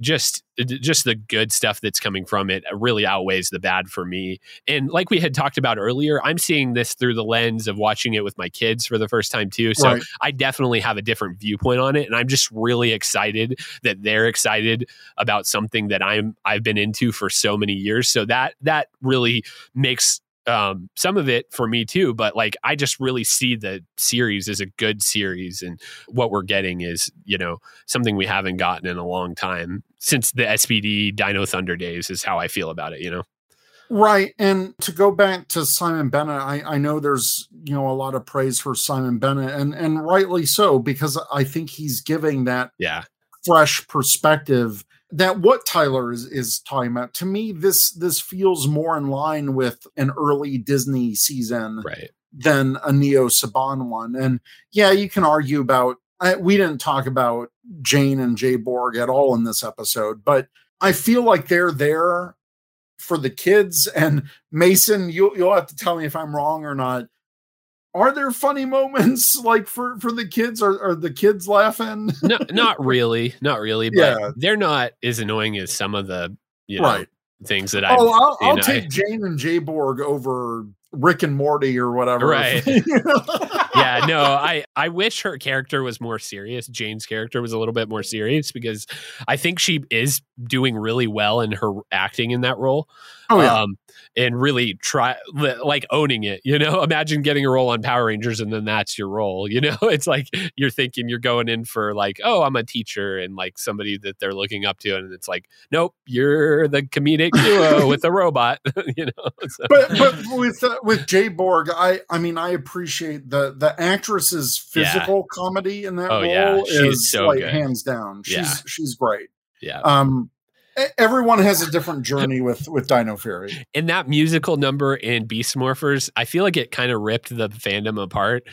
just just the good stuff that's coming from it really outweighs the bad for me. And like we had talked about earlier i'm seeing this through the lens of watching it with my kids for the first time too. So Right. i definitely have a different viewpoint on it and i'm just really excited that they're excited about something that i'm i've been into for so many years. So that that really makes um, some of it for me too, but like I just really see the series as a good series, and what we're getting is you know something we haven't gotten in a long time since the SPD Dino Thunder days is how I feel about it. You know, Right. And to go back to Simon Bennett, I, I know there's, you know, a lot of praise for Simon Bennett and, and rightly so, because I think he's giving that yeah, fresh perspective that what Tyler is, is talking about. To me, this this feels more in line with an early Disney season right, than a Neo Saban one. And yeah, you can argue about I, we didn't talk about Jane and J-Borg at all in this episode, but I feel like they're there for the kids. And Mason, you'll you'll have to tell me if I'm wrong or not. Are there funny moments like for for the kids? Are are the kids laughing? no, not really, not really, but Yeah. they're not as annoying as some of the you know Right. things that I. Oh, I'll, I'll take Jane and Jay Borg over Rick and Morty or whatever. Right. yeah, no, I I wish her character was more serious. Jane's character was a little bit more serious because I think she is doing really well in her acting in that role. Oh yeah. Um and really try like owning it, you know? Imagine getting a role on Power Rangers and then that's your role, you know? It's like you're thinking you're going in for like, oh, I'm a teacher and like somebody that they're looking up to and it's like, nope, you're the comedic duo with a robot, you know? So- but but with uh, with J-Borg, I I mean I appreciate the the actress's Yeah. physical comedy in that Oh, role yeah. She's is so like good. hands down. She's Yeah. she's great. yeah. Um, everyone has a different journey with with Dino Fury. and that musical number in Beast Morphers, I feel like it kind of ripped the fandom apart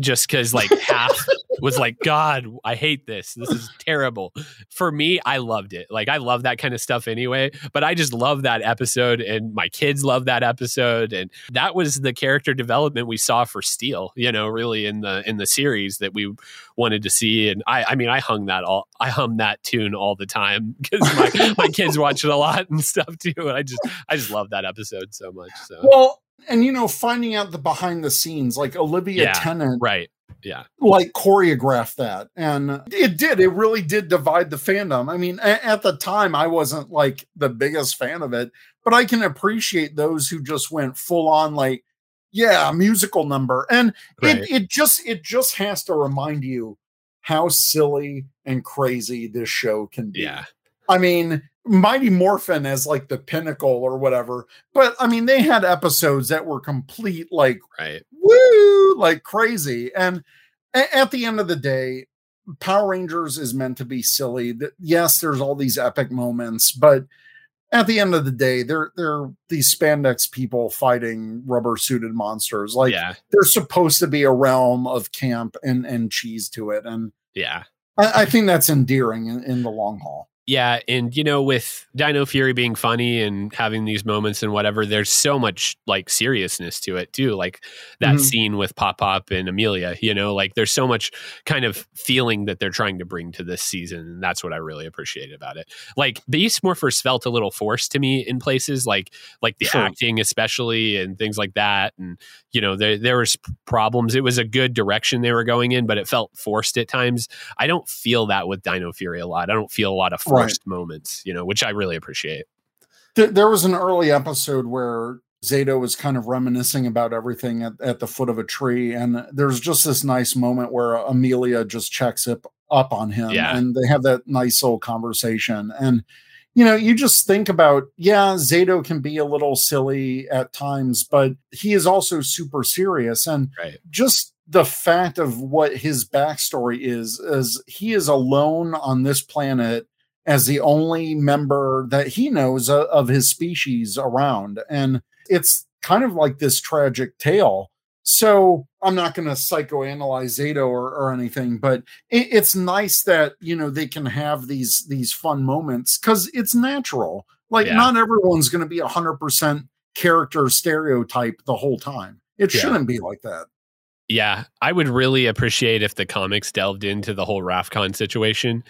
just because like half was like, God, I hate this. This is terrible. For me, I loved it. Like I love that kind of stuff anyway, but I just love that episode and my kids love that episode. And that was the character development we saw for Steel, you know, really in the in the series that we wanted to see. And I I mean I hung that all I hum that tune all the time because my, my kids watch it a lot and stuff too. And I just I just love that episode so much. So Well, and you know, finding out the behind the scenes, like Olivia Yeah. Tennet, right. Yeah. like choreographed that, and it did. It really did divide the fandom. I mean, a- at the time, I wasn't like the biggest fan of it, but I can appreciate those who just went full on, like, yeah, musical number, and Right. it it just it just has to remind you how silly and crazy this show can be. Yeah. I mean, Mighty Morphin as like the pinnacle or whatever, but I mean, they had episodes that were complete like Right. woo, like crazy. And a- at the end of the day, Power Rangers is meant to be silly. That yes, there's all these epic moments, but at the end of the day, they're they're these spandex people fighting rubber suited monsters. Like yeah, there's supposed to be a realm of camp and and cheese to it, and yeah. I, I think that's endearing in, in the long haul. Yeah, and you know, with Dino Fury being funny and having these moments and whatever, there's so much like seriousness to it too. Like that Mhm. scene with Pop Pop and Amelia, you know, like there's so much kind of feeling that they're trying to bring to this season. And that's what I really appreciate about it. Like Beast Morphers felt a little forced to me in places, like like the Sure. acting especially and things like that. And you know, there there was problems. It was a good direction they were going in, but it felt forced at times. I don't feel that with Dino Fury a lot. I don't feel a lot of Right. moments, you know, which I really appreciate. Th- there was an early episode where Zayto was kind of reminiscing about everything at, at the foot of a tree, and there's just this nice moment where Amelia just checks up up on him, Yeah. and they have that nice little conversation. And you know, you just think about, yeah, Zayto can be a little silly at times, but he is also super serious, and Right. just the fact of what his backstory is is he is alone on this planet as the only member that he knows of, of his species around. And it's kind of like this tragic tale. So i'm not going to psychoanalyze zayto or, or anything but it, it's nice that you know they can have these these fun moments because it's natural. Like Yeah. not everyone's going to be a 100% character stereotype the whole time. It Yeah. shouldn't be like that. Yeah, I would really appreciate if the comics delved into the whole Rafkon situation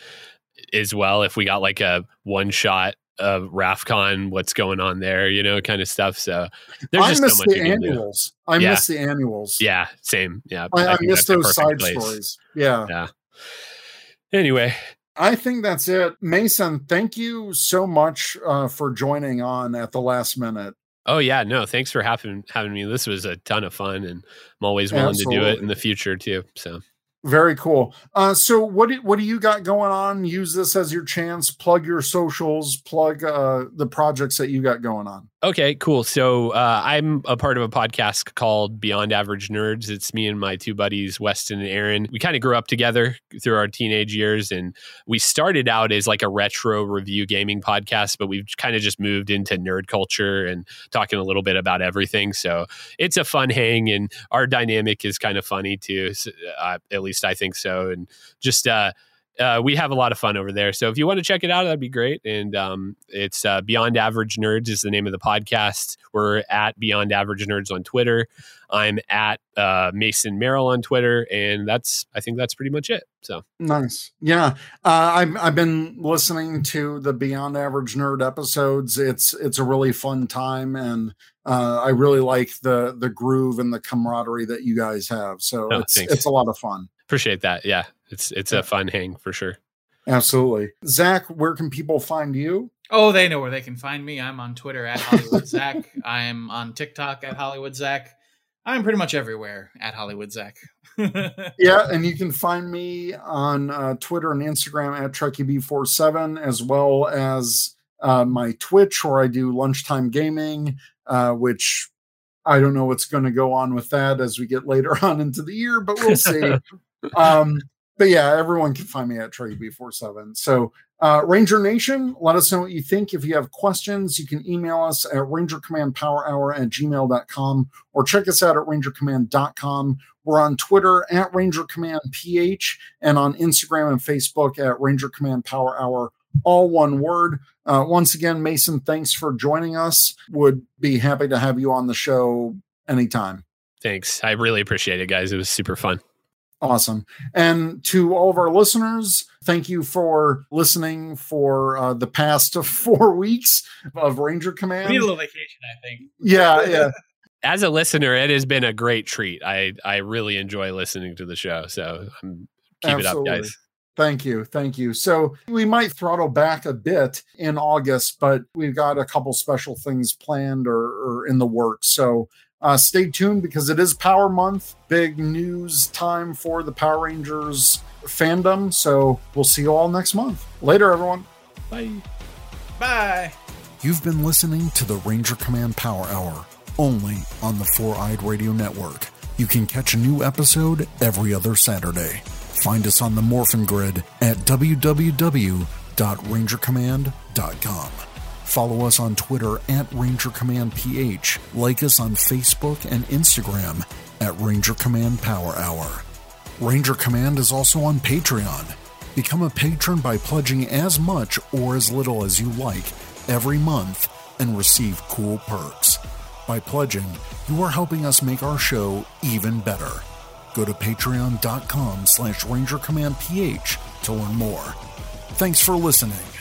as well. If we got like a one shot of Rafkon, what's going on there, you know, kind of stuff. So there's I just miss so much the annuals. I Yeah. miss the annuals. Yeah, same. Yeah, I, I think miss those side place. stories. Yeah. Yeah. Anyway, I think that's it. Mason, thank you so much uh, for joining on at the last minute. oh yeah, no, thanks for having having me. This was a ton of fun, and I'm always willing to do it in the future too. So Very cool. Uh, so what do, what do you got going on? Use this as your chance. Plug your socials. Plug uh, the projects that you got going on. Okay, cool. So uh, I'm a part of a podcast called Beyond Average Nerds. It's me and my two buddies, Weston and Aaron. We kind of grew up together through our teenage years, and we started out as like a retro review gaming podcast, but we've kind of just moved into nerd culture and talking a little bit about everything. So it's a fun hang, and our dynamic is kind of funny too. s- Uh, at least I think so. And just uh, uh, we have a lot of fun over there. So if you want to check it out, that'd be great. And um, it's uh, Beyond Average Nerds is the name of the podcast. We're at Beyond Average Nerds on Twitter. I'm at uh, Mason Merrill on Twitter, and that's I think that's pretty much it. So Nice. Yeah. Uh, I've I've been listening to the Beyond Average Nerd episodes. It's it's a really fun time and uh, I really like the the groove and the camaraderie that you guys have. So Oh, it's thanks. it's a lot of fun. Appreciate that. Yeah, it's it's Yeah. a fun hang for sure. Absolutely. Zach, where can people find you? Oh, they know where they can find me. I'm on Twitter at Hollywood Zach. I'm on TikTok at Hollywood Zach. I'm pretty much everywhere at Hollywood Zach. Yeah, and you can find me on uh, Twitter and Instagram at TrekkyB47, as well as uh, my Twitch, where I do lunchtime gaming, uh, which I don't know what's going to go on with that as we get later on into the year, but we'll see. Um, but yeah, everyone can find me at TrekkyB47. So, uh, Ranger Nation, let us know what you think. If you have questions, you can email us at rangercommandpowerhour at gmail.com or check us out at rangercommand.com. We're on Twitter at Ranger Command PH and on Instagram and Facebook at Ranger Command Power Hour, all one word. Uh, once again, Mason, thanks for joining us. Would be happy to have you on the show anytime. Thanks. I really appreciate it, guys. It was super fun. Awesome. And to all of our listeners, thank you for listening for uh, the past four weeks of Ranger We Command. need a little vacation, I think. Yeah, yeah. As a listener, it has been a great treat. I I really enjoy listening to the show. So um, keep it up, guys. Thank you. Thank you. So we might throttle back a bit in August, but we've got a couple special things planned or, or in the works. So uh, stay tuned because it is Power Month, big news time for the Power Rangers fandom. So we'll see you all next month. Later, everyone. Bye. Bye. You've been listening to the Ranger Command Power Hour, only on the Four Eyed Radio Network. You can catch a new episode every other Saturday. Find us on the Morphin Grid at www.rangercommand.com. Follow us on Twitter at Ranger Command PH. Like us on Facebook and Instagram at Ranger Command Power Hour. Ranger Command is also on Patreon. Become a patron by pledging as much or as little as you like every month and receive cool perks. By pledging, you are helping us make our show even better. Go to patreon.com slash rangercommandph to learn more. Thanks for listening.